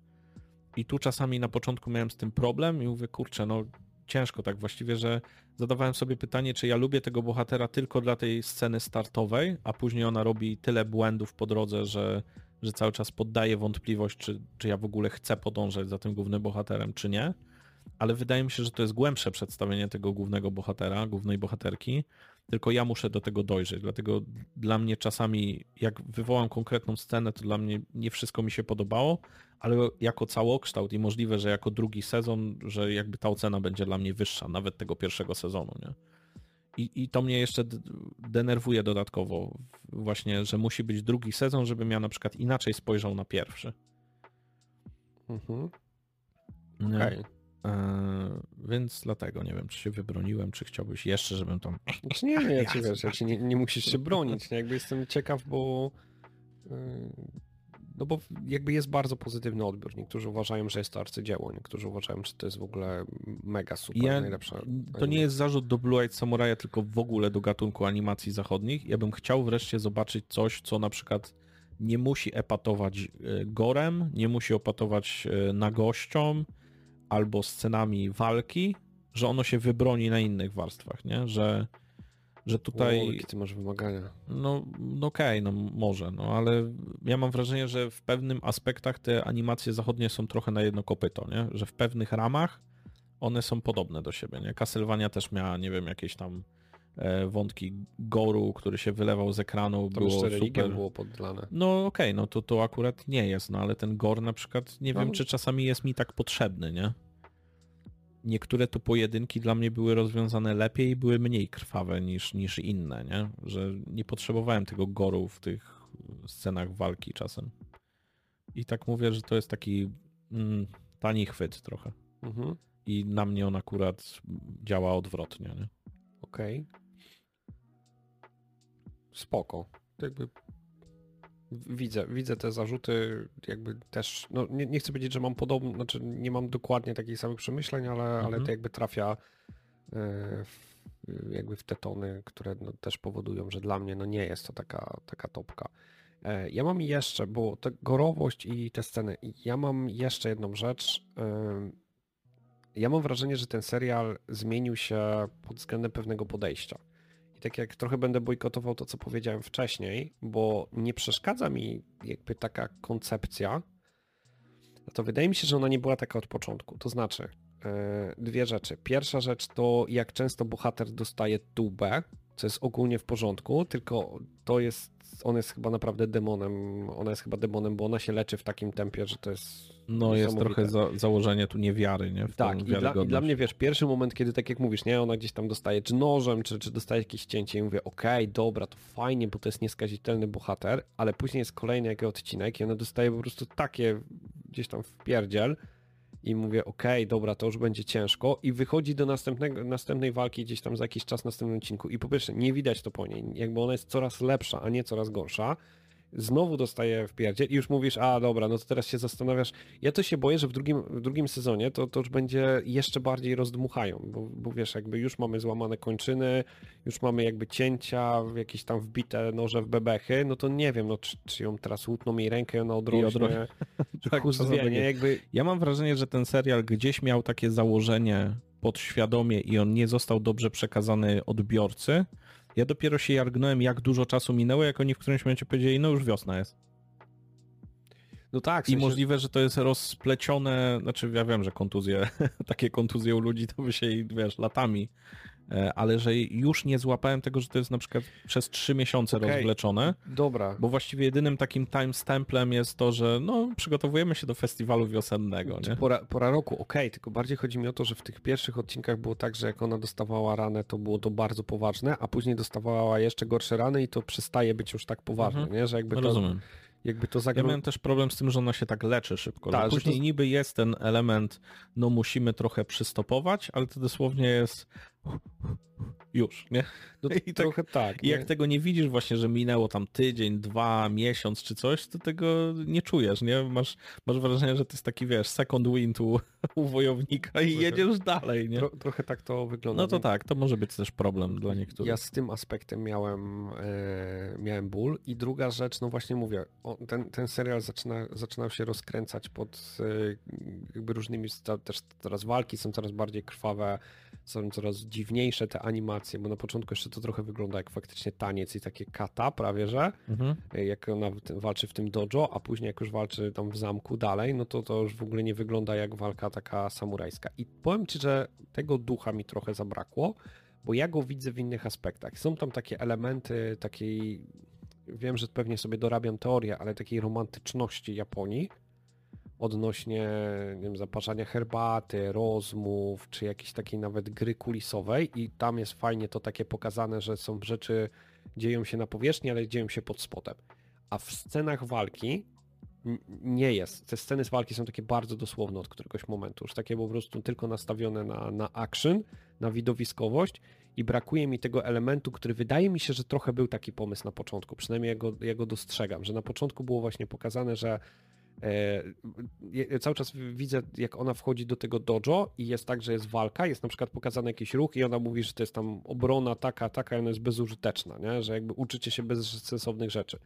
I tu czasami na początku miałem z tym problem i mówię, kurczę, no ciężko tak właściwie, że zadawałem sobie pytanie, czy ja lubię tego bohatera tylko dla tej sceny startowej, a później ona robi tyle błędów po drodze, że, że cały czas poddaje wątpliwość, czy, czy ja w ogóle chcę podążać za tym głównym bohaterem, czy nie. Ale wydaje mi się, że to jest głębsze przedstawienie tego głównego bohatera, głównej bohaterki, tylko ja muszę do tego dojrzeć. Dlatego dla mnie czasami, jak wywołam konkretną scenę, to dla mnie nie wszystko mi się podobało, ale jako całokształt i możliwe, że jako drugi sezon, że jakby ta ocena będzie dla mnie wyższa, nawet tego pierwszego sezonu, nie? I, I to mnie jeszcze denerwuje dodatkowo, właśnie, że musi być drugi sezon, żebym ja na przykład inaczej spojrzał na pierwszy. Mhm. Okej. Więc dlatego nie wiem, czy się wybroniłem, czy chciałbyś jeszcze, żebym tam. Znaczy nie, nie, ja wiesz, ja ci nie, nie musisz się bronić, nie? jakby jestem ciekaw, bo yy, no bo jakby jest bardzo pozytywny odbiór. Niektórzy uważają, że jest to arcydzieło, niektórzy uważają, że to jest w ogóle mega super, Ja, najlepsza. to nie jest zarzut do Blue Eyed Samuraja, tylko w ogóle do gatunku animacji zachodnich. Ja bym chciał wreszcie zobaczyć coś, co na przykład nie musi epatować e, gorem, nie musi epatować e, nagością albo scenami walki, że ono się wybroni na innych warstwach, nie? Że, że tutaj... Jakie ty masz wymagania. No, no okej, no może, no ale ja mam wrażenie, że w pewnym aspektach te animacje zachodnie są trochę na jedno kopyto, nie? Że w pewnych ramach one są podobne do siebie, nie? Castlevania też miała, nie wiem, jakieś tam wątki goru, który się wylewał z ekranu, Tam było super. było poddane. No okej, no to to akurat nie jest, no ale ten gore na przykład, nie No. wiem, czy czasami jest mi tak potrzebny, nie? Niektóre to pojedynki dla mnie były rozwiązane lepiej i były mniej krwawe niż, niż inne, nie? Że nie potrzebowałem tego goru w tych scenach walki czasem. I tak mówię, że to jest taki mm, tani chwyt trochę. Mhm. I na mnie on akurat działa odwrotnie, nie? Okej. Spoko. Jakby widzę, widzę te zarzuty, jakby też, no nie, nie chcę powiedzieć, że mam podobne, znaczy nie mam dokładnie takich samych przemyśleń, ale, ale Mhm. to jakby trafia e, w, jakby w te tony, które no, też powodują, że dla mnie no nie jest to taka, taka topka. E, ja mam jeszcze, bo ta gorowość i te sceny, ja mam jeszcze jedną rzecz. Ja mam wrażenie, że ten serial zmienił się pod względem pewnego podejścia. Tak jak trochę będę bojkotował to, co powiedziałem wcześniej, bo nie przeszkadza mi jakby taka koncepcja, to wydaje mi się, że ona nie była taka od początku. To znaczy, e, dwie rzeczy. Pierwsza rzecz to jak często bohater dostaje tubę, co jest ogólnie w porządku, tylko to jest, on jest chyba naprawdę demonem, ona jest chyba demonem, bo ona się leczy w takim tempie, że to jest no jest trochę za, założenie tu niewiary, nie? W tak, i dla, i dla, mnie wiesz, pierwszy moment, kiedy tak jak mówisz, nie, ona gdzieś tam dostaje czy nożem, czy, czy dostaje jakieś cięcie i mówię, okej, okay, dobra, to fajnie, bo to jest nieskazitelny bohater, ale później jest kolejny jakiś odcinek i ona dostaje po prostu takie gdzieś tam w pierdziel, i mówię, okej, okay, dobra, to już będzie ciężko. I wychodzi do następnego, następnej walki gdzieś tam za jakiś czas w następnym odcinku. I po pierwsze nie widać to po niej, jakby ona jest coraz lepsza, a nie coraz gorsza, znowu dostaje w pierdzie i już mówisz, a dobra, no to teraz się zastanawiasz. Ja to się boję, że w drugim, w drugim sezonie to, to już będzie jeszcze bardziej rozdmuchają, bo, bo wiesz, jakby już mamy złamane kończyny, już mamy jakby cięcia, jakieś tam wbite noże w bebechy, no to nie wiem, no czy, czy ją teraz łutną jej rękę, ona odrośnie, odro... czy tak, wie, nie? Jakby... Ja mam wrażenie, że ten serial gdzieś miał takie założenie podświadomie i on nie został dobrze przekazany odbiorcy, ja dopiero się jargnąłem, jak dużo czasu minęło, jak oni w którymś momencie powiedzieli, no już wiosna jest. No tak. W sensie... I możliwe, że to jest rozplecione, znaczy ja wiem, że kontuzje, takie kontuzje u ludzi to by się, wiesz, latami ale że już nie złapałem tego, że to jest na przykład przez trzy miesiące okay. rozwleczone. Dobra. Bo właściwie jedynym takim timestamplem jest to, że no, przygotowujemy się do festiwalu wiosennego. Nie? Pora, pora roku, okej, okay, tylko bardziej chodzi mi o to, że w tych pierwszych odcinkach było tak, że jak ona dostawała ranę, to było to bardzo poważne, a później dostawała jeszcze gorsze rany i to przestaje być już tak poważne, mhm. nie? Że jakby to... Rozumiem jakby to Ja miałem też problem z tym, że ona się tak leczy szybko. Ta, później to... niby jest ten element, no musimy trochę przystopować, ale to dosłownie jest już, nie? No I tak, trochę tak. I jak tego nie widzisz właśnie, że minęło tam tydzień, dwa, miesiąc czy coś, to tego nie czujesz, nie? Masz, masz wrażenie, że to jest taki, wiesz, second wind u, u wojownika i jedziesz dalej, nie? Tro, trochę tak to wygląda. No to tak, to może być też problem dla niektórych. Ja z tym aspektem miałem, e, miałem ból i druga rzecz, no właśnie mówię, o, ten, ten serial zaczyna, zaczynał się rozkręcać pod e, jakby różnymi, też teraz walki są coraz bardziej krwawe, są coraz dziwniejsze te animacje, bo na początku jeszcze to trochę wygląda jak faktycznie taniec i takie kata prawie, że mhm. jak ona walczy w tym dojo, a później jak już walczy tam w zamku dalej, no to to już w ogóle nie wygląda jak walka taka samurajska. I powiem Ci, że tego ducha mi trochę zabrakło, bo ja go widzę w innych aspektach. Są tam takie elementy takiej, wiem, że pewnie sobie dorabiam teorię, ale takiej romantyczności Japonii, odnośnie nie wiem, zaparzania herbaty, rozmów, czy jakiejś takiej nawet gry kulisowej i tam jest fajnie to takie pokazane, że są rzeczy, dzieją się na powierzchni, ale dzieją się pod spodem. A w scenach walki nie jest. Te sceny z walki są takie bardzo dosłowne od któregoś momentu, już takie po prostu tylko nastawione na, na action, na widowiskowość i brakuje mi tego elementu, który wydaje mi się, że trochę był taki pomysł na początku, przynajmniej ja go, ja go dostrzegam, że na początku było właśnie pokazane, że E, cały czas widzę, jak ona wchodzi do tego dojo i jest tak, że jest walka, jest na przykład pokazany jakiś ruch i ona mówi, że to jest tam obrona taka, taka, i ona jest bezużyteczna, nie? że jakby uczycie się bezsensownych rzeczy.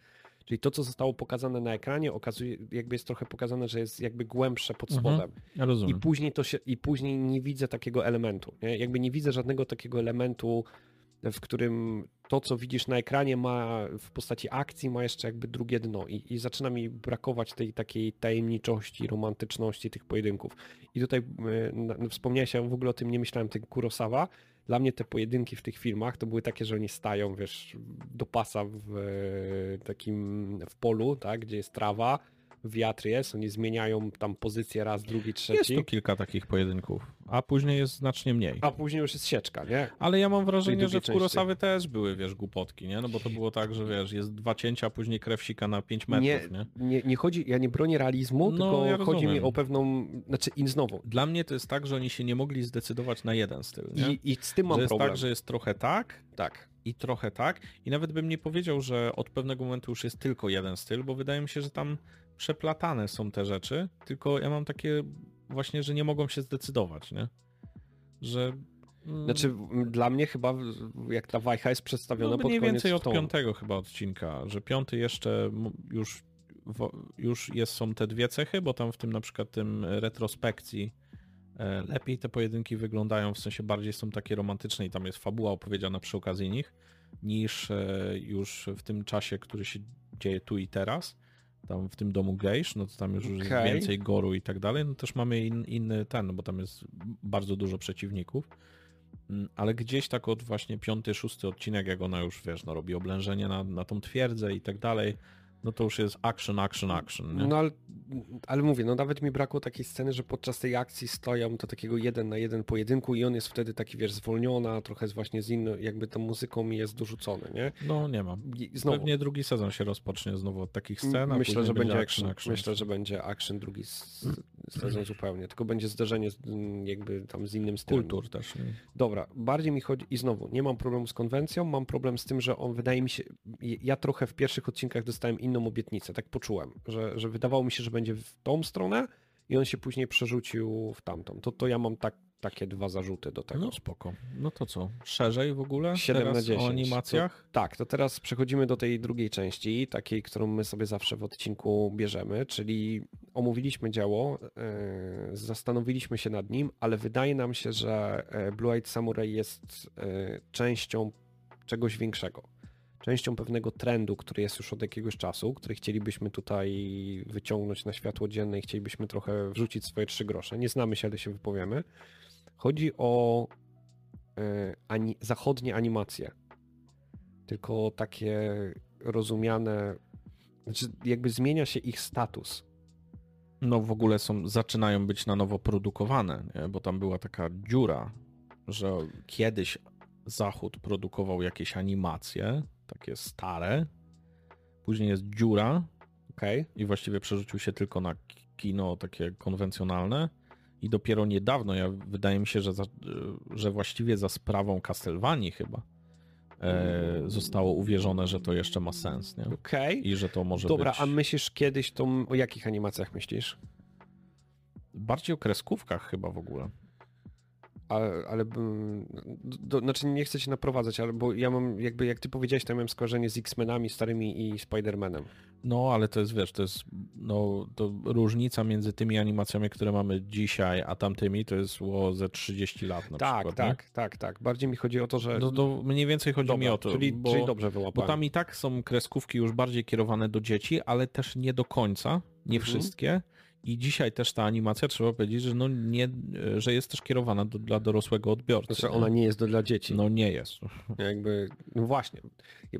Czyli to, co zostało pokazane na ekranie, okazuje, jakby jest trochę pokazane, że jest jakby głębsze pod mhm. spodem. Mhm, I później to się, i później nie widzę takiego elementu. Nie? Jakby nie widzę żadnego takiego elementu w którym to, co widzisz na ekranie ma w postaci akcji, ma jeszcze jakby drugie dno i, i zaczyna mi brakować tej takiej tajemniczości, romantyczności tych pojedynków. I tutaj y, wspomniałeś, ja w ogóle o tym nie myślałem, tego Kurosawa. Dla mnie te pojedynki w tych filmach to były takie, że oni stają, wiesz, do pasa w e, takim, w polu, tak, gdzie jest trawa, wiatr jest, oni zmieniają tam pozycję raz, drugi, trzeci. Jest tu kilka takich pojedynków, a później jest znacznie mniej. A później już jest sieczka, nie? Ale ja mam wrażenie, że w Kurosawy też były, wiesz, głupotki, nie? No bo to było tak, że wiesz, jest dwa cięcia, a później krew sika na 5 metrów, nie? Nie, nie, nie chodzi, ja nie bronię realizmu, no, tylko ja chodzi mi o pewną, znaczy i znowu. Dla mnie to jest tak, że oni się nie mogli zdecydować na jeden styl, nie? I, i z tym mam że jest tak, problem. tak, że jest trochę tak, tak i trochę tak. I nawet bym nie powiedział, że od pewnego momentu już jest tylko jeden styl, bo wydaje mi się, że tam przeplatane są te rzeczy, tylko ja mam takie właśnie, że nie mogą się zdecydować, nie? Że Znaczy dla mnie chyba jak ta wajcha jest przedstawiona no, pod mniej więcej od piątego chyba odcinka, że piąty jeszcze już, już jest, są te dwie cechy, bo tam w tym na przykład tym retrospekcji e, lepiej te pojedynki wyglądają, w sensie bardziej są takie romantyczne i tam jest fabuła opowiedziana przy okazji nich, niż e, już w tym czasie, który się dzieje tu i teraz tam w tym domu gejsz, no to tam już okay. jest więcej goru i tak dalej, no też mamy in, inny ten, no bo tam jest bardzo dużo przeciwników, mm, ale gdzieś tak od właśnie piąty, szósty odcinek, jak ona już, wiesz, no robi oblężenie na, na tą twierdzę i tak dalej, no to już jest action, action, action. Nie? No ale, ale mówię, no nawet mi brakło takiej sceny, że podczas tej akcji stoją to takiego jeden na jeden pojedynku i on jest wtedy taki, wiesz, zwolniona, trochę z właśnie z inną, jakby tą muzyką mi jest dorzucony, nie? No nie mam. Znowu. Pewnie drugi sezon się rozpocznie znowu od takich scen, Myślę, że będzie action, action, Myślę, że będzie action drugi sezon zupełnie, tylko będzie zderzenie z, jakby tam z innym stylem. Kultur też. Nie? Dobra, bardziej mi chodzi i znowu, nie mam problemu z konwencją, mam problem z tym, że on wydaje mi się, ja trochę w pierwszych odcinkach dostałem inną obietnicę, tak poczułem, że, że wydawało mi się, że będzie w tą stronę i on się później przerzucił w tamtą. To, to ja mam tak, takie dwa zarzuty do tego. No spoko. No to co? Szerzej w ogóle? 7 teraz na 10. o animacjach? To, tak, to teraz przechodzimy do tej drugiej części, takiej, którą my sobie zawsze w odcinku bierzemy, czyli omówiliśmy dzieło, yy, zastanowiliśmy się nad nim, ale wydaje nam się, że e, Blue Eyed Samurai jest yy, częścią czegoś większego częścią pewnego trendu, który jest już od jakiegoś czasu, który chcielibyśmy tutaj wyciągnąć na światło dzienne i chcielibyśmy trochę wrzucić swoje trzy grosze. Nie znamy się, ale się wypowiemy. Chodzi o e, ani, zachodnie animacje. Tylko takie rozumiane, znaczy jakby zmienia się ich status. No w ogóle są, zaczynają być na nowo produkowane, nie? bo tam była taka dziura, że kiedyś Zachód produkował jakieś animacje, takie stare. Później jest dziura. Okay. I właściwie przerzucił się tylko na kino takie konwencjonalne. I dopiero niedawno, ja wydaje mi się, że, za, że właściwie za sprawą Castlevanii chyba e, zostało uwierzone, że to jeszcze ma sens. Nie? Okay. I że to może Dobra, być... a myślisz kiedyś to o jakich animacjach myślisz? Bardziej o kreskówkach chyba w ogóle ale, ale do, znaczy nie chcę się naprowadzać, ale bo ja mam jakby, jak ty powiedziałeś, to ja mam skojarzenie z X-Menami starymi i Spider-Manem. No, ale to jest, wiesz, to jest, no, to różnica między tymi animacjami, które mamy dzisiaj, a tamtymi, to jest było ze 30 lat na tak, przykład. Tak, tak, tak, tak. Bardziej mi chodzi o to, że... No, to mniej więcej chodzi Dobra, mi o to, czyli, bo, czyli dobrze wyłapałem. Bo tam i tak są kreskówki już bardziej kierowane do dzieci, ale też nie do końca, nie mhm. wszystkie. I dzisiaj też ta animacja, trzeba powiedzieć, że, no nie, że jest też kierowana do, dla dorosłego odbiorcy. Znaczy ona nie jest do, dla dzieci. No nie jest. Jakby, no właśnie.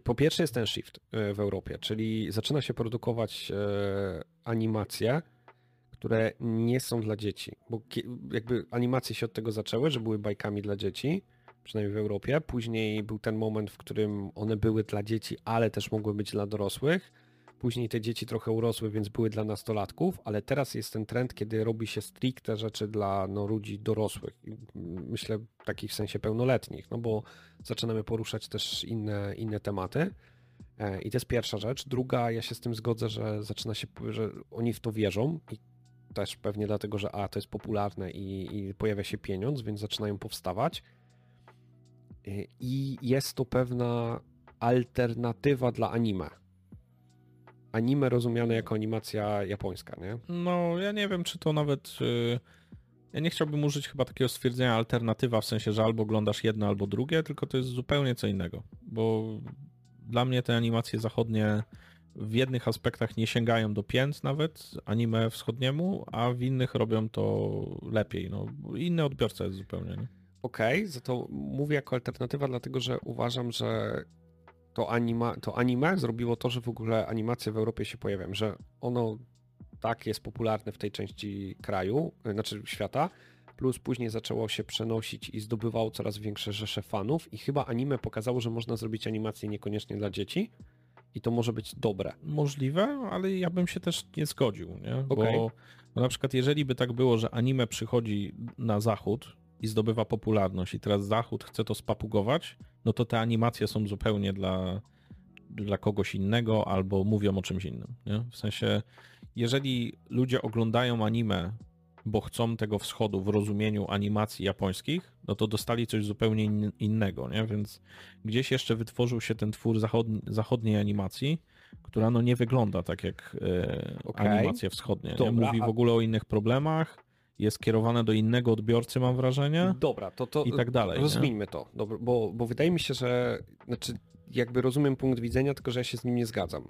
Po pierwsze jest ten shift e, w Europie, czyli zaczyna się produkować e, animacje, które nie są dla dzieci. Bo jakby animacje się od tego zaczęły, że były bajkami dla dzieci, przynajmniej w Europie. Później był ten moment, w którym one były dla dzieci, ale też mogły być dla dorosłych Później te dzieci trochę urosły, więc były dla nastolatków, ale teraz jest ten trend, kiedy robi się stricte rzeczy dla no, ludzi dorosłych. Myślę takich w sensie pełnoletnich, no bo zaczynamy poruszać też inne, inne tematy. E, I to jest pierwsza rzecz. Druga, ja się z tym zgodzę, że zaczyna się, że oni w to wierzą i też pewnie dlatego, że a, to jest popularne i, i pojawia się pieniądz, więc zaczynają powstawać. E, I jest to pewna alternatywa dla anime anime rozumiane jako animacja japońska, nie? No, ja nie wiem, czy to nawet... Yy... Ja nie chciałbym użyć chyba takiego stwierdzenia alternatywa, w sensie, że albo oglądasz jedno, albo drugie, tylko to jest zupełnie co innego, bo dla mnie te animacje zachodnie w jednych aspektach nie sięgają do pięt nawet anime wschodniemu, a w innych robią to lepiej. No, inny odbiorca jest zupełnie. Nie? Okej, okay, za to mówię jako alternatywa, dlatego że uważam, że to, anima, to anime zrobiło to, że w ogóle animacje w Europie się pojawiają, że ono tak jest popularne w tej części kraju, e, znaczy świata, plus później zaczęło się przenosić i zdobywało coraz większe rzesze fanów i chyba anime pokazało, że można zrobić animację niekoniecznie dla dzieci i to może być dobre. Możliwe, ale ja bym się też nie zgodził, nie? Okay. Bo, bo na przykład jeżeli by tak było, że anime przychodzi na zachód i zdobywa popularność i teraz zachód chce to spapugować, no to te animacje są zupełnie dla, dla kogoś innego albo mówią o czymś innym. Nie? W sensie, jeżeli ludzie oglądają anime, bo chcą tego wschodu w rozumieniu animacji japońskich, no to dostali coś zupełnie in, innego, nie? Więc gdzieś jeszcze wytworzył się ten twór zachodni, zachodniej animacji, która no nie wygląda tak jak e, Okej. animacje wschodnie. Nie? Dobra, Mówi w ogóle o innych problemach, jest skierowane do innego odbiorcy, mam wrażenie. Dobra, to, to I tak dalej, nie? rozwinięmy to, bo, bo wydaje mi się, że znaczy jakby rozumiem punkt widzenia, tylko że ja się z nim nie zgadzam.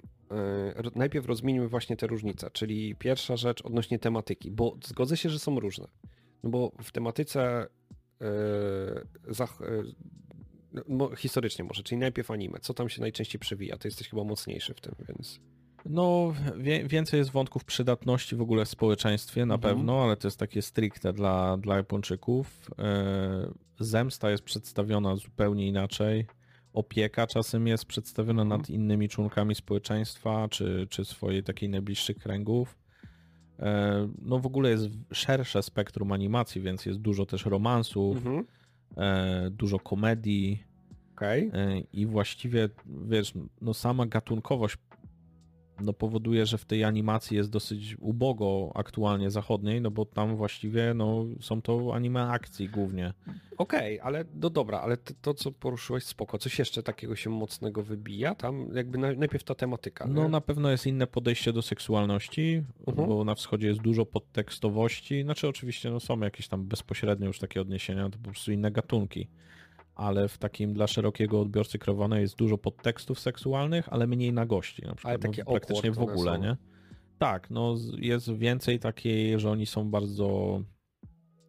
Ro- Najpierw rozwiniemy właśnie te różnice, czyli pierwsza rzecz odnośnie tematyki, bo zgodzę się, że są różne. No bo w tematyce yy, yy, no, historycznie może, czyli najpierw anime, co tam się najczęściej przewija, to jesteś chyba mocniejszy w tym, więc... No, wie, więcej jest wątków przydatności w ogóle w społeczeństwie, na Mhm. pewno, ale to jest takie stricte dla, dla Japończyków. E, Zemsta jest przedstawiona zupełnie inaczej. Opieka czasem jest przedstawiona Mhm. nad innymi członkami społeczeństwa, czy, czy swojej takiej najbliższych kręgów. E, No w ogóle jest szersze spektrum animacji, więc jest dużo też romansów, Mhm. e, dużo komedii. E, I właściwie, wiesz, no sama gatunkowość no powoduje, że w tej animacji jest dosyć ubogo aktualnie zachodniej, no bo tam właściwie no, są to anime akcji głównie. Okej, ale no dobra, ale to, to, co poruszyłeś, spoko. Coś jeszcze takiego się mocnego wybija? Tam jakby na, najpierw ta tematyka. No nie? na pewno jest inne podejście do seksualności, Mhm. bo na wschodzie jest dużo podtekstowości, znaczy oczywiście no, są jakieś tam bezpośrednie już takie odniesienia, to po prostu inne gatunki. Ale w takim dla szerokiego odbiorcy kreowane jest dużo podtekstów seksualnych, ale mniej nagości. Na przykład, takie no, praktycznie w ogóle, są. nie? Tak, no jest więcej takiej, że oni są bardzo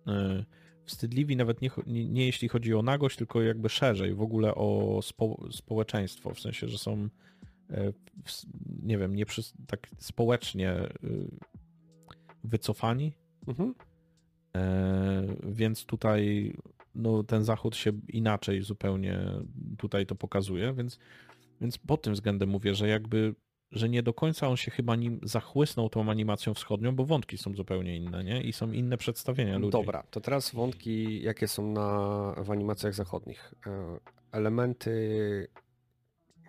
y, wstydliwi, nawet nie, nie, nie jeśli chodzi o nagość, tylko jakby szerzej w ogóle o spo, społeczeństwo, w sensie, że są w- nie wiem, nie przy, tak społecznie y, wycofani, Mhm. E, więc tutaj no, ten zachód się inaczej zupełnie tutaj to pokazuje, więc, więc pod tym względem mówię, że jakby, że nie do końca on się chyba nim zachłysnął tą animacją wschodnią, bo wątki są zupełnie inne, nie? I są inne przedstawienia ludzi. Dobra, to teraz wątki, jakie są na, w animacjach zachodnich. E, Elementy,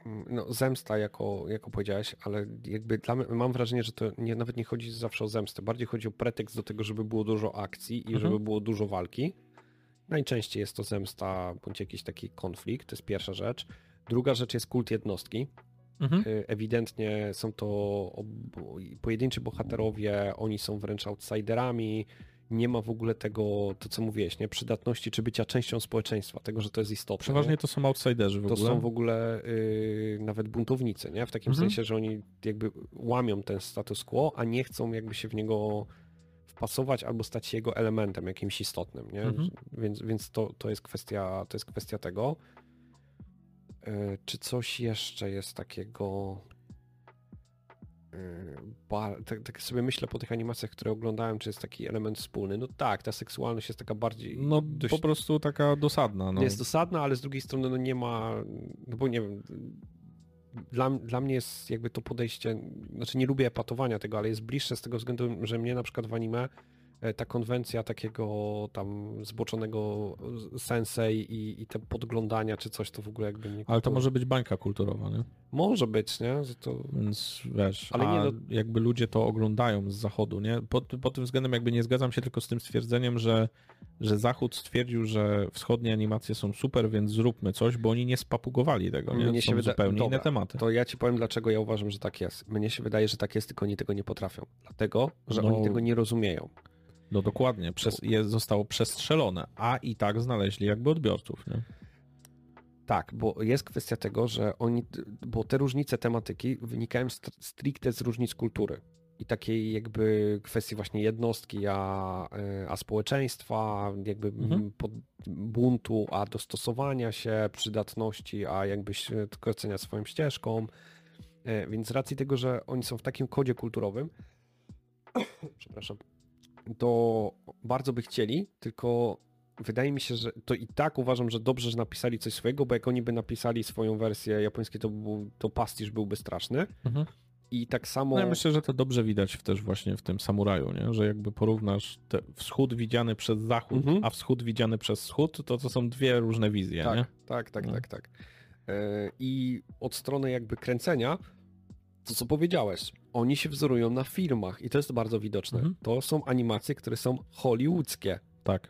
mm, no zemsta, jako, jako powiedziałeś, ale jakby dla mnie, mam wrażenie, że to nie, nawet nie chodzi zawsze o zemstę, bardziej chodzi o pretekst do tego, żeby było dużo akcji i Mhm. żeby było dużo walki. Najczęściej jest to zemsta bądź jakiś taki konflikt, to jest pierwsza rzecz. Druga rzecz jest kult jednostki. Mhm. Y, Ewidentnie są to pojedynczy bohaterowie, oni są wręcz outsiderami. Nie ma w ogóle tego, to co mówiłeś, nie? Przydatności czy bycia częścią społeczeństwa, tego, że to jest istotne. Przeważnie nie? to są outsiderzy w to ogóle. są w ogóle y, nawet buntownicy, nie? W takim Mhm. sensie, że oni jakby łamią ten status quo, a nie chcą jakby się w niego wpasować albo stać się jego elementem jakimś istotnym, nie? Mhm. Więc, więc to, to, jest kwestia, to jest kwestia tego. E, Czy coś jeszcze jest takiego. e, tak, tak sobie myślę po tych animacjach, które oglądałem, czy jest taki element wspólny. No tak, ta seksualność jest taka bardziej. No dość, po prostu taka dosadna. No. jest dosadna, ale z drugiej strony no nie ma. No bo nie wiem. Dla, dla mnie jest jakby to podejście, znaczy nie lubię epatowania tego, ale jest bliższe z tego względu, że mnie na przykład w anime ta konwencja takiego tam zboczonego sensei i, i te podglądania czy coś, to w ogóle jakby nie... Ale to może być bańka kulturowa, nie? Może być, nie? Że to... Więc wiesz, Ale nie, no- jakby ludzie to oglądają z zachodu, nie? Pod, pod tym względem jakby nie zgadzam się tylko z tym stwierdzeniem, że, że zachód stwierdził, że wschodnie animacje są super, więc zróbmy coś, bo oni nie spapugowali tego, nie? Mnie są się wyda- zupełnie Dobra, inne tematy. To ja ci powiem, dlaczego ja uważam, że tak jest. Mnie się wydaje, że tak jest, tylko oni tego nie potrafią. Dlatego, że No. oni tego nie rozumieją. No dokładnie, przez, je, zostało przestrzelone, a i tak znaleźli jakby odbiorców, nie? Tak, bo jest kwestia tego, że oni, bo te różnice tematyki wynikają st- stricte z różnic kultury i takiej jakby kwestii właśnie jednostki, a, e, a społeczeństwa, jakby Mhm. buntu, a dostosowania się, przydatności, a jakby krocenia swoją ścieżką. E, Więc z racji tego, że oni są w takim kodzie kulturowym, przepraszam, to bardzo by chcieli, tylko wydaje mi się, że to i tak uważam, że dobrze, że napisali coś swojego, bo jak oni by napisali swoją wersję japońską, to, był, to pastisz byłby straszny. Mhm. I tak samo... No ja myślę, że to dobrze widać też właśnie w tym samuraju, nie? że jakby porównasz te wschód widziany przez zachód, Mhm. a wschód widziany przez wschód, to to są dwie różne wizje, nie? tak, tak, tak, No. tak, tak. E, I od strony jakby kręcenia to co powiedziałeś, oni się wzorują na filmach i to jest bardzo widoczne. Mhm. To są animacje, które są hollywoodzkie. Tak.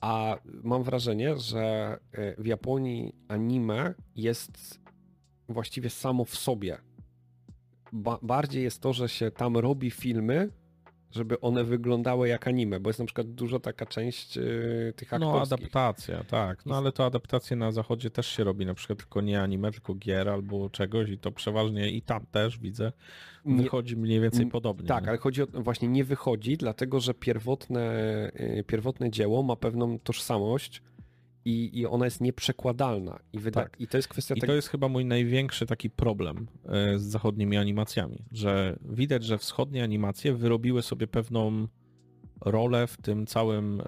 A mam wrażenie, że y, w Japonii anime jest właściwie samo w sobie. Ba bardziej jest to, że się tam robi filmy, żeby one wyglądały jak anime, bo jest na przykład dużo taka część y, tych No aktorskich. adaptacja, tak. No ale to adaptacje na zachodzie też się robi, na przykład tylko nie anime, tylko gier albo czegoś i to przeważnie i tam też widzę, Nie- wychodzi mniej więcej podobnie. Tak, nie? ale chodzi o właśnie nie wychodzi, dlatego że pierwotne, y, pierwotne dzieło ma pewną tożsamość i, i ona jest nieprzekładalna. I, wyda- Tak. i to jest kwestia I tego. to jest chyba mój największy taki problem e, z zachodnimi animacjami, że widać, że wschodnie animacje wyrobiły sobie pewną rolę w tym całym, e,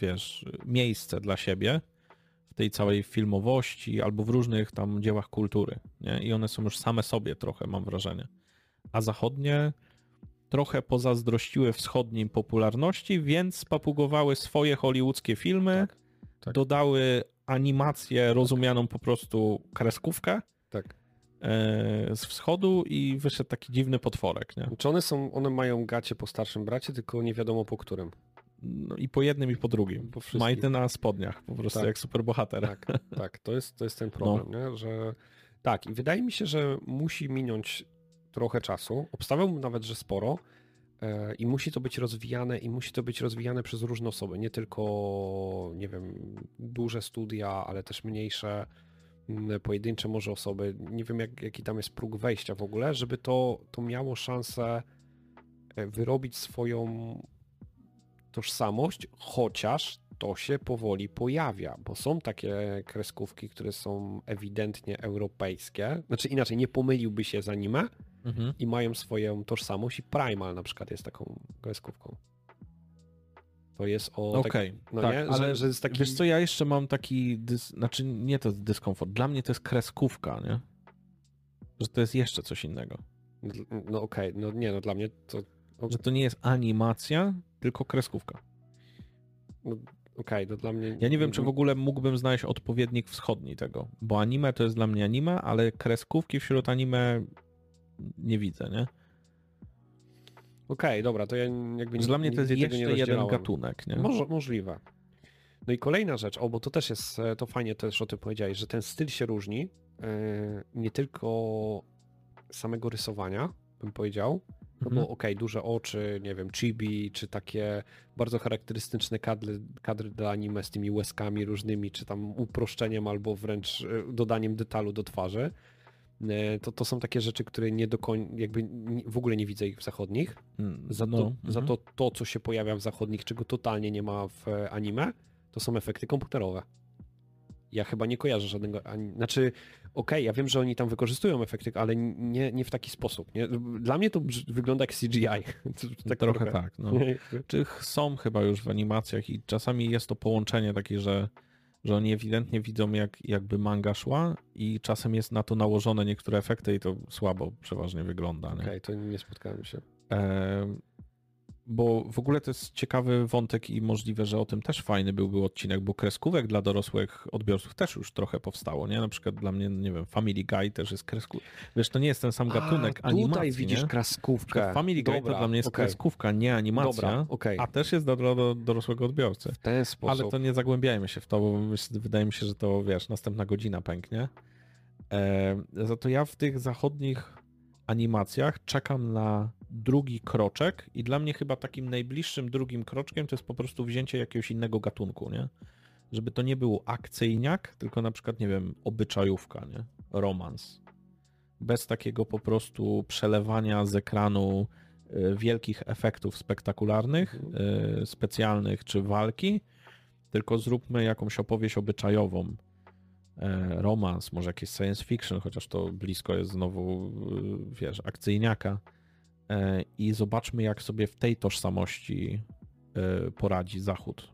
wiesz, miejsce dla siebie, w tej całej filmowości albo w różnych tam dziełach kultury, nie? I one są już same sobie trochę, mam wrażenie. A zachodnie trochę pozazdrościły wschodnim popularności, więc spapugowały swoje hollywoodzkie filmy, Tak, tak. dodały animację rozumianą po prostu kreskówkę Tak. e, z wschodu i wyszedł taki dziwny potworek, nie? Czy one są, one mają gacie po starszym bracie, tylko nie wiadomo po którym. No i po jednym i po drugim. Po. Majty na spodniach, po prostu Tak. jak superbohater. Tak, tak, to jest, to jest ten problem, nie? że tak i wydaje mi się, że musi minąć trochę czasu, obstawiałbym nawet, że sporo i musi to być rozwijane i musi to być rozwijane przez różne osoby, nie tylko, nie wiem, duże studia, ale też mniejsze, m, pojedyncze może osoby, nie wiem jak, jaki tam jest próg wejścia w ogóle, żeby to, to miało szansę e, wyrobić swoją tożsamość, chociaż to się powoli pojawia, bo są takie kreskówki, które są ewidentnie europejskie. Znaczy inaczej, nie pomyliłby się z anime Mhm. i mają swoją tożsamość i Primal na przykład jest taką kreskówką. To jest o... Okej, tak, no tak, nie? Że- ale że jest taki- wiesz co, ja jeszcze mam taki, dys... znaczy nie to dyskomfort, dla mnie to jest kreskówka, nie? Że to jest jeszcze coś innego. No okej, no nie, no dla mnie to... Że to nie jest animacja, tylko kreskówka. No, okej, to dla mnie... Ja nie wiem, czy w ogóle mógłbym znaleźć odpowiednik wschodni tego, bo anime to jest dla mnie anime, ale kreskówki wśród anime nie widzę, nie? Okej, dobra, to ja jakby dla mnie to jest jeszcze nie jeden gatunek, nie? Może, możliwe. No i kolejna rzecz, o bo to też jest, e, to fajnie też o tym powiedziałeś, że ten styl się różni, e, nie tylko samego rysowania, bym powiedział, no Mhm. bo okej, duże oczy, nie wiem, chibi, czy takie bardzo charakterystyczne kadry, kadry dla anime z tymi łezkami różnymi, czy tam uproszczeniem albo wręcz e, dodaniem detalu do twarzy, e, to, to są takie rzeczy, które nie do końca, jakby w ogóle nie widzę ich w zachodnich, Mm, za, no, to, za mhm. to to, co się pojawia w zachodnich, czego totalnie nie ma w e, anime, to są efekty komputerowe. Ja chyba nie kojarzę żadnego. Ani... Znaczy, okej, ja wiem, że oni tam wykorzystują efekty, ale nie, nie w taki sposób. Nie? Dla mnie to wygląda jak CGI. tak Trochę tak, no. Czy są chyba już w animacjach i czasami jest to połączenie takie, że, że oni ewidentnie widzą jak, jakby manga szła i czasem jest na to nałożone niektóre efekty i to słabo przeważnie wygląda. Okej, to nie spotkałem się. E, bo w ogóle to jest ciekawy wątek i możliwe, że o tym też fajny byłby odcinek, bo kreskówek dla dorosłych odbiorców też już trochę powstało, nie? Na przykład dla mnie, nie wiem, Family Guy też jest kreskówka. Wiesz, to nie jest ten sam gatunek A, animacji, tutaj widzisz nie? kreskówkę. Family Guy to Dobra, dla mnie jest okej. kreskówka, nie animacja, Dobra, okej. a też jest dla, dla do dorosłego odbiorcy. W ten sposób. Ale to nie zagłębiajmy się w to, bo wydaje mi się, że to, wiesz, następna godzina pęknie. E, za to ja w tych zachodnich animacjach czekam na drugi kroczek i dla mnie chyba takim najbliższym drugim kroczkiem to jest po prostu wzięcie jakiegoś innego gatunku, nie? Żeby to nie był akcyjniak, tylko na przykład, nie wiem, obyczajówka, nie? Romans. Bez takiego po prostu przelewania z ekranu e, wielkich efektów spektakularnych, e, specjalnych czy walki, tylko zróbmy jakąś opowieść obyczajową. E, Romans, może jakieś science fiction, chociaż to blisko jest znowu, e, wiesz, akcyjniaka. E, I zobaczmy, jak sobie w tej tożsamości poradzi Zachód.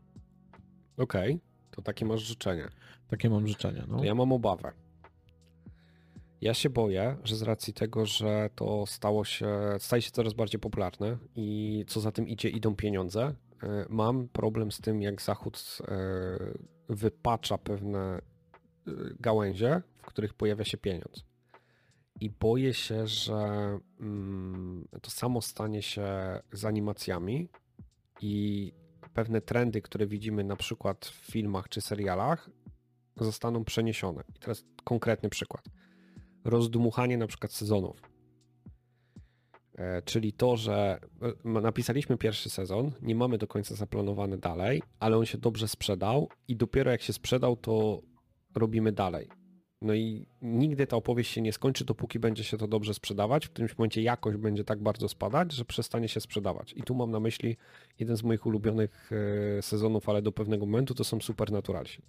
Okej, to takie masz życzenie. Takie mam życzenie. No. To ja mam obawę. Ja się boję, że z racji tego, że to stało się, staje się coraz bardziej popularne i co za tym idzie, idą pieniądze, mam problem z tym, jak Zachód wypacza pewne gałęzie, w których pojawia się pieniądz. i boję się, że mm, to samo stanie się z animacjami i pewne trendy, które widzimy na przykład w filmach czy serialach, zostaną przeniesione. I teraz konkretny przykład. Rozdmuchanie na przykład sezonów. E, czyli to, że e, napisaliśmy pierwszy sezon, nie mamy do końca zaplanowane dalej, ale on się dobrze sprzedał i dopiero jak się sprzedał, to robimy dalej. No i nigdy ta opowieść się nie skończy, dopóki będzie się to dobrze sprzedawać. W którymś momencie jakość będzie tak bardzo spadać, że przestanie się sprzedawać. I tu mam na myśli jeden z moich ulubionych e, sezonów, ale do pewnego momentu to są Supernaturalsi.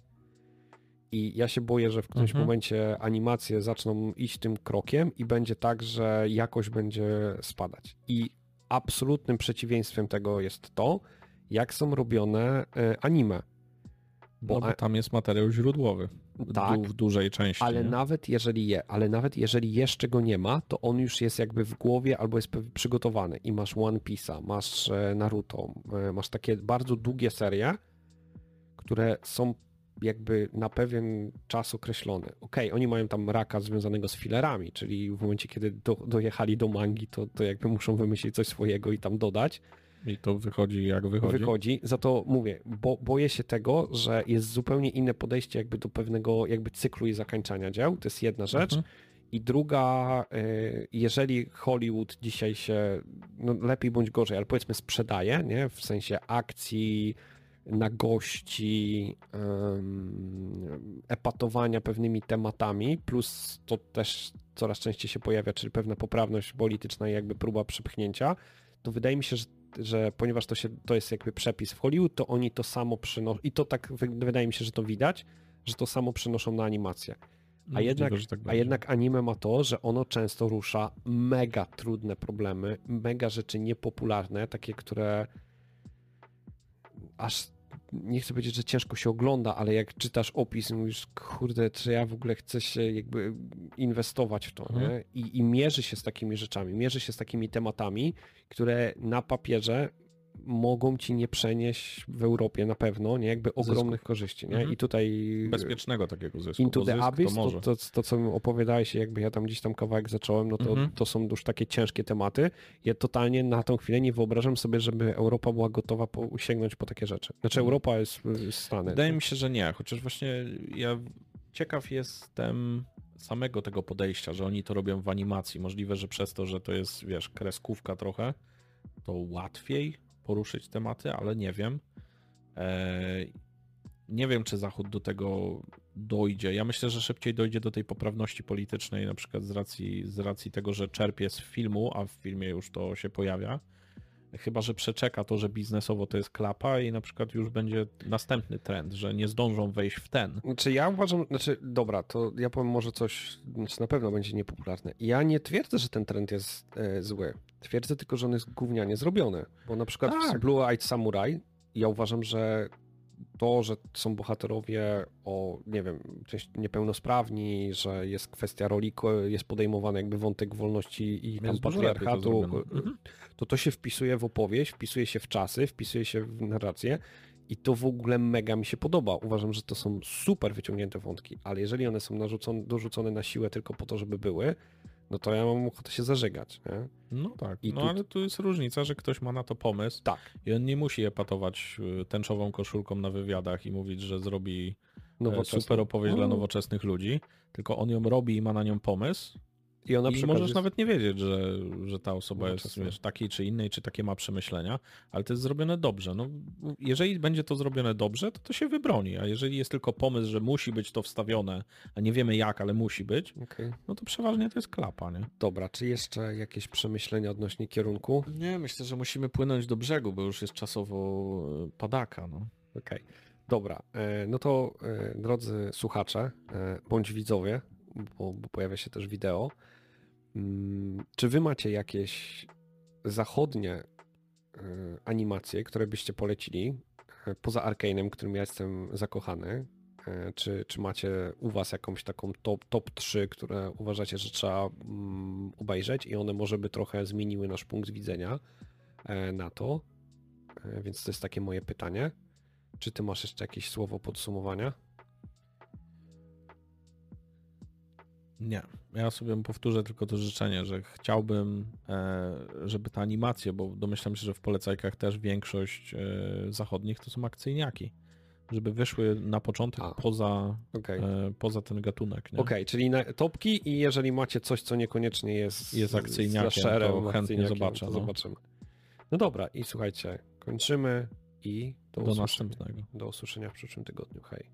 I ja się boję, że w którymś mhm. momencie animacje zaczną iść tym krokiem i będzie tak, że jakość będzie spadać. I absolutnym przeciwieństwem tego jest to, jak są robione e, anime. Bo, no bo tam jest materiał źródłowy. Tak, w dużej części. Ale nie? nawet jeżeli je, ale nawet jeżeli jeszcze go nie ma, to on już jest jakby w głowie albo jest przygotowany. I masz One Piece'a, masz e, Naruto, e, masz takie bardzo długie serie, które są jakby na pewien czas określony. Okej, okay, oni mają tam raka związanego z filerami, czyli w momencie, kiedy do, dojechali do mangi, to, to jakby muszą wymyślić coś swojego i tam dodać. I to wychodzi jak wychodzi. Wychodzi, za to mówię, bo, boję się tego, że jest zupełnie inne podejście jakby do pewnego jakby cyklu i zakończania dzieł, to jest jedna rzecz. Mhm. I druga, y, jeżeli Hollywood dzisiaj się, no lepiej bądź gorzej, ale powiedzmy sprzedaje, nie? w sensie akcji, na gości, epatowania pewnymi tematami, plus to też coraz częściej się pojawia, czyli pewna poprawność polityczna i jakby próba przepchnięcia, to wydaje mi się, że, że ponieważ to, się, to jest jakby przepis w Hollywood, to oni to samo przynoszą i to tak wydaje mi się, że to widać, że to samo przynoszą na animację. A, no, jednak, tak a jednak anime ma to, że ono często rusza mega trudne problemy, mega rzeczy niepopularne, takie, które aż nie chcę powiedzieć, że ciężko się ogląda, ale jak czytasz opis, mówisz, kurde, czy ja w ogóle chcę się jakby inwestować w to, mhm. I, I mierzy się z takimi rzeczami, mierzy się z takimi tematami, które na papierze mogą ci nie przenieść w Europie na pewno, nie? Jakby ogromnych zysku. korzyści, nie? Mhm. I tutaj... Bezpiecznego takiego zysku, Into the Abyss, to, to, to, to, co opowiadałeś, jakby ja tam gdzieś tam kawałek zacząłem, no to, mhm. to są już takie ciężkie tematy. Ja totalnie na tą chwilę nie wyobrażam sobie, żeby Europa była gotowa po, sięgnąć po takie rzeczy. Znaczy mhm. Europa jest Stany. Wydaje mi się, że nie, chociaż właśnie ja ciekaw jestem samego tego podejścia, że oni to robią w animacji. Możliwe, że przez to, że to jest, wiesz, kreskówka trochę, to łatwiej poruszyć tematy, ale nie wiem. E, nie wiem, czy Zachód do tego dojdzie. Ja myślę, że szybciej dojdzie do tej poprawności politycznej, na przykład z racji, z racji tego, że czerpie z filmu, a w filmie już to się pojawia. Chyba, że przeczeka to, że biznesowo to jest klapa i na przykład już będzie następny trend, że nie zdążą wejść w ten. Znaczy ja uważam, znaczy dobra, to ja powiem może coś, znaczy na pewno będzie niepopularne. Ja nie twierdzę, że ten trend jest e, zły. Twierdzę tylko, że on jest gównianie zrobiony. Bo na przykład tak. Blue Eyed Samurai ja uważam, że to, że są bohaterowie o, nie wiem, niepełnosprawni, że jest kwestia roli, jest podejmowany jakby wątek wolności i tam patriarchatu, to, mhm. to to się wpisuje w opowieść, wpisuje się w czasy, wpisuje się w narrację i to w ogóle mega mi się podoba. Uważam, że to są super wyciągnięte wątki, ale jeżeli one są narzucone, dorzucone na siłę tylko po to, żeby były, no to ja mam ochotę się zażegać. Nie? No tak, I no tu... ale tu jest różnica, że ktoś ma na to pomysł tak. i on nie musi epatować y, tęczową koszulką na wywiadach i mówić, że zrobi e, super opowieść dla nowoczesnych ludzi, tylko on ją robi i ma na nią pomysł i, ona I możesz jest... nawet nie wiedzieć, że, że ta osoba no, jest wiesz, takiej czy innej, czy takie ma przemyślenia, ale to jest zrobione dobrze. No, jeżeli będzie to zrobione dobrze, to to się wybroni, a jeżeli jest tylko pomysł, że musi być to wstawione, a nie wiemy jak, ale musi być, okay. no to przeważnie to jest klapa, nie? Dobra, czy jeszcze jakieś przemyślenia odnośnie kierunku? Nie, myślę, że musimy płynąć do brzegu, bo już jest czasowo e, padaka, no. Okej. Okay. Dobra, e, no to e, drodzy słuchacze, bądź widzowie, bo, bo pojawia się też wideo, czy wy macie jakieś zachodnie e, animacje, które byście polecili e, poza Arkane'em, którym ja jestem zakochany? E, czy, czy macie u was jakąś taką top, top 3, które uważacie, że trzeba mm, obejrzeć i one może by trochę zmieniły nasz punkt widzenia na to? Więc to jest takie moje pytanie. Czy ty masz jeszcze jakieś słowo podsumowania? Nie. Ja sobie powtórzę tylko to życzenie, że chciałbym, e, żeby ta animacja, bo domyślam się, że w polecajkach też większość e, zachodnich to są akcyjniaki, żeby wyszły na początek A. poza, Okej. e, poza ten gatunek. Okej, czyli na, topki i jeżeli macie coś, co niekoniecznie jest, Jest akcyjniakiem, slasherem, to chętnie zobaczę, To no. zobaczymy. No dobra, i słuchajcie, kończymy i do, Do następnego. Do usłyszenia w przyszłym tygodniu. Hej.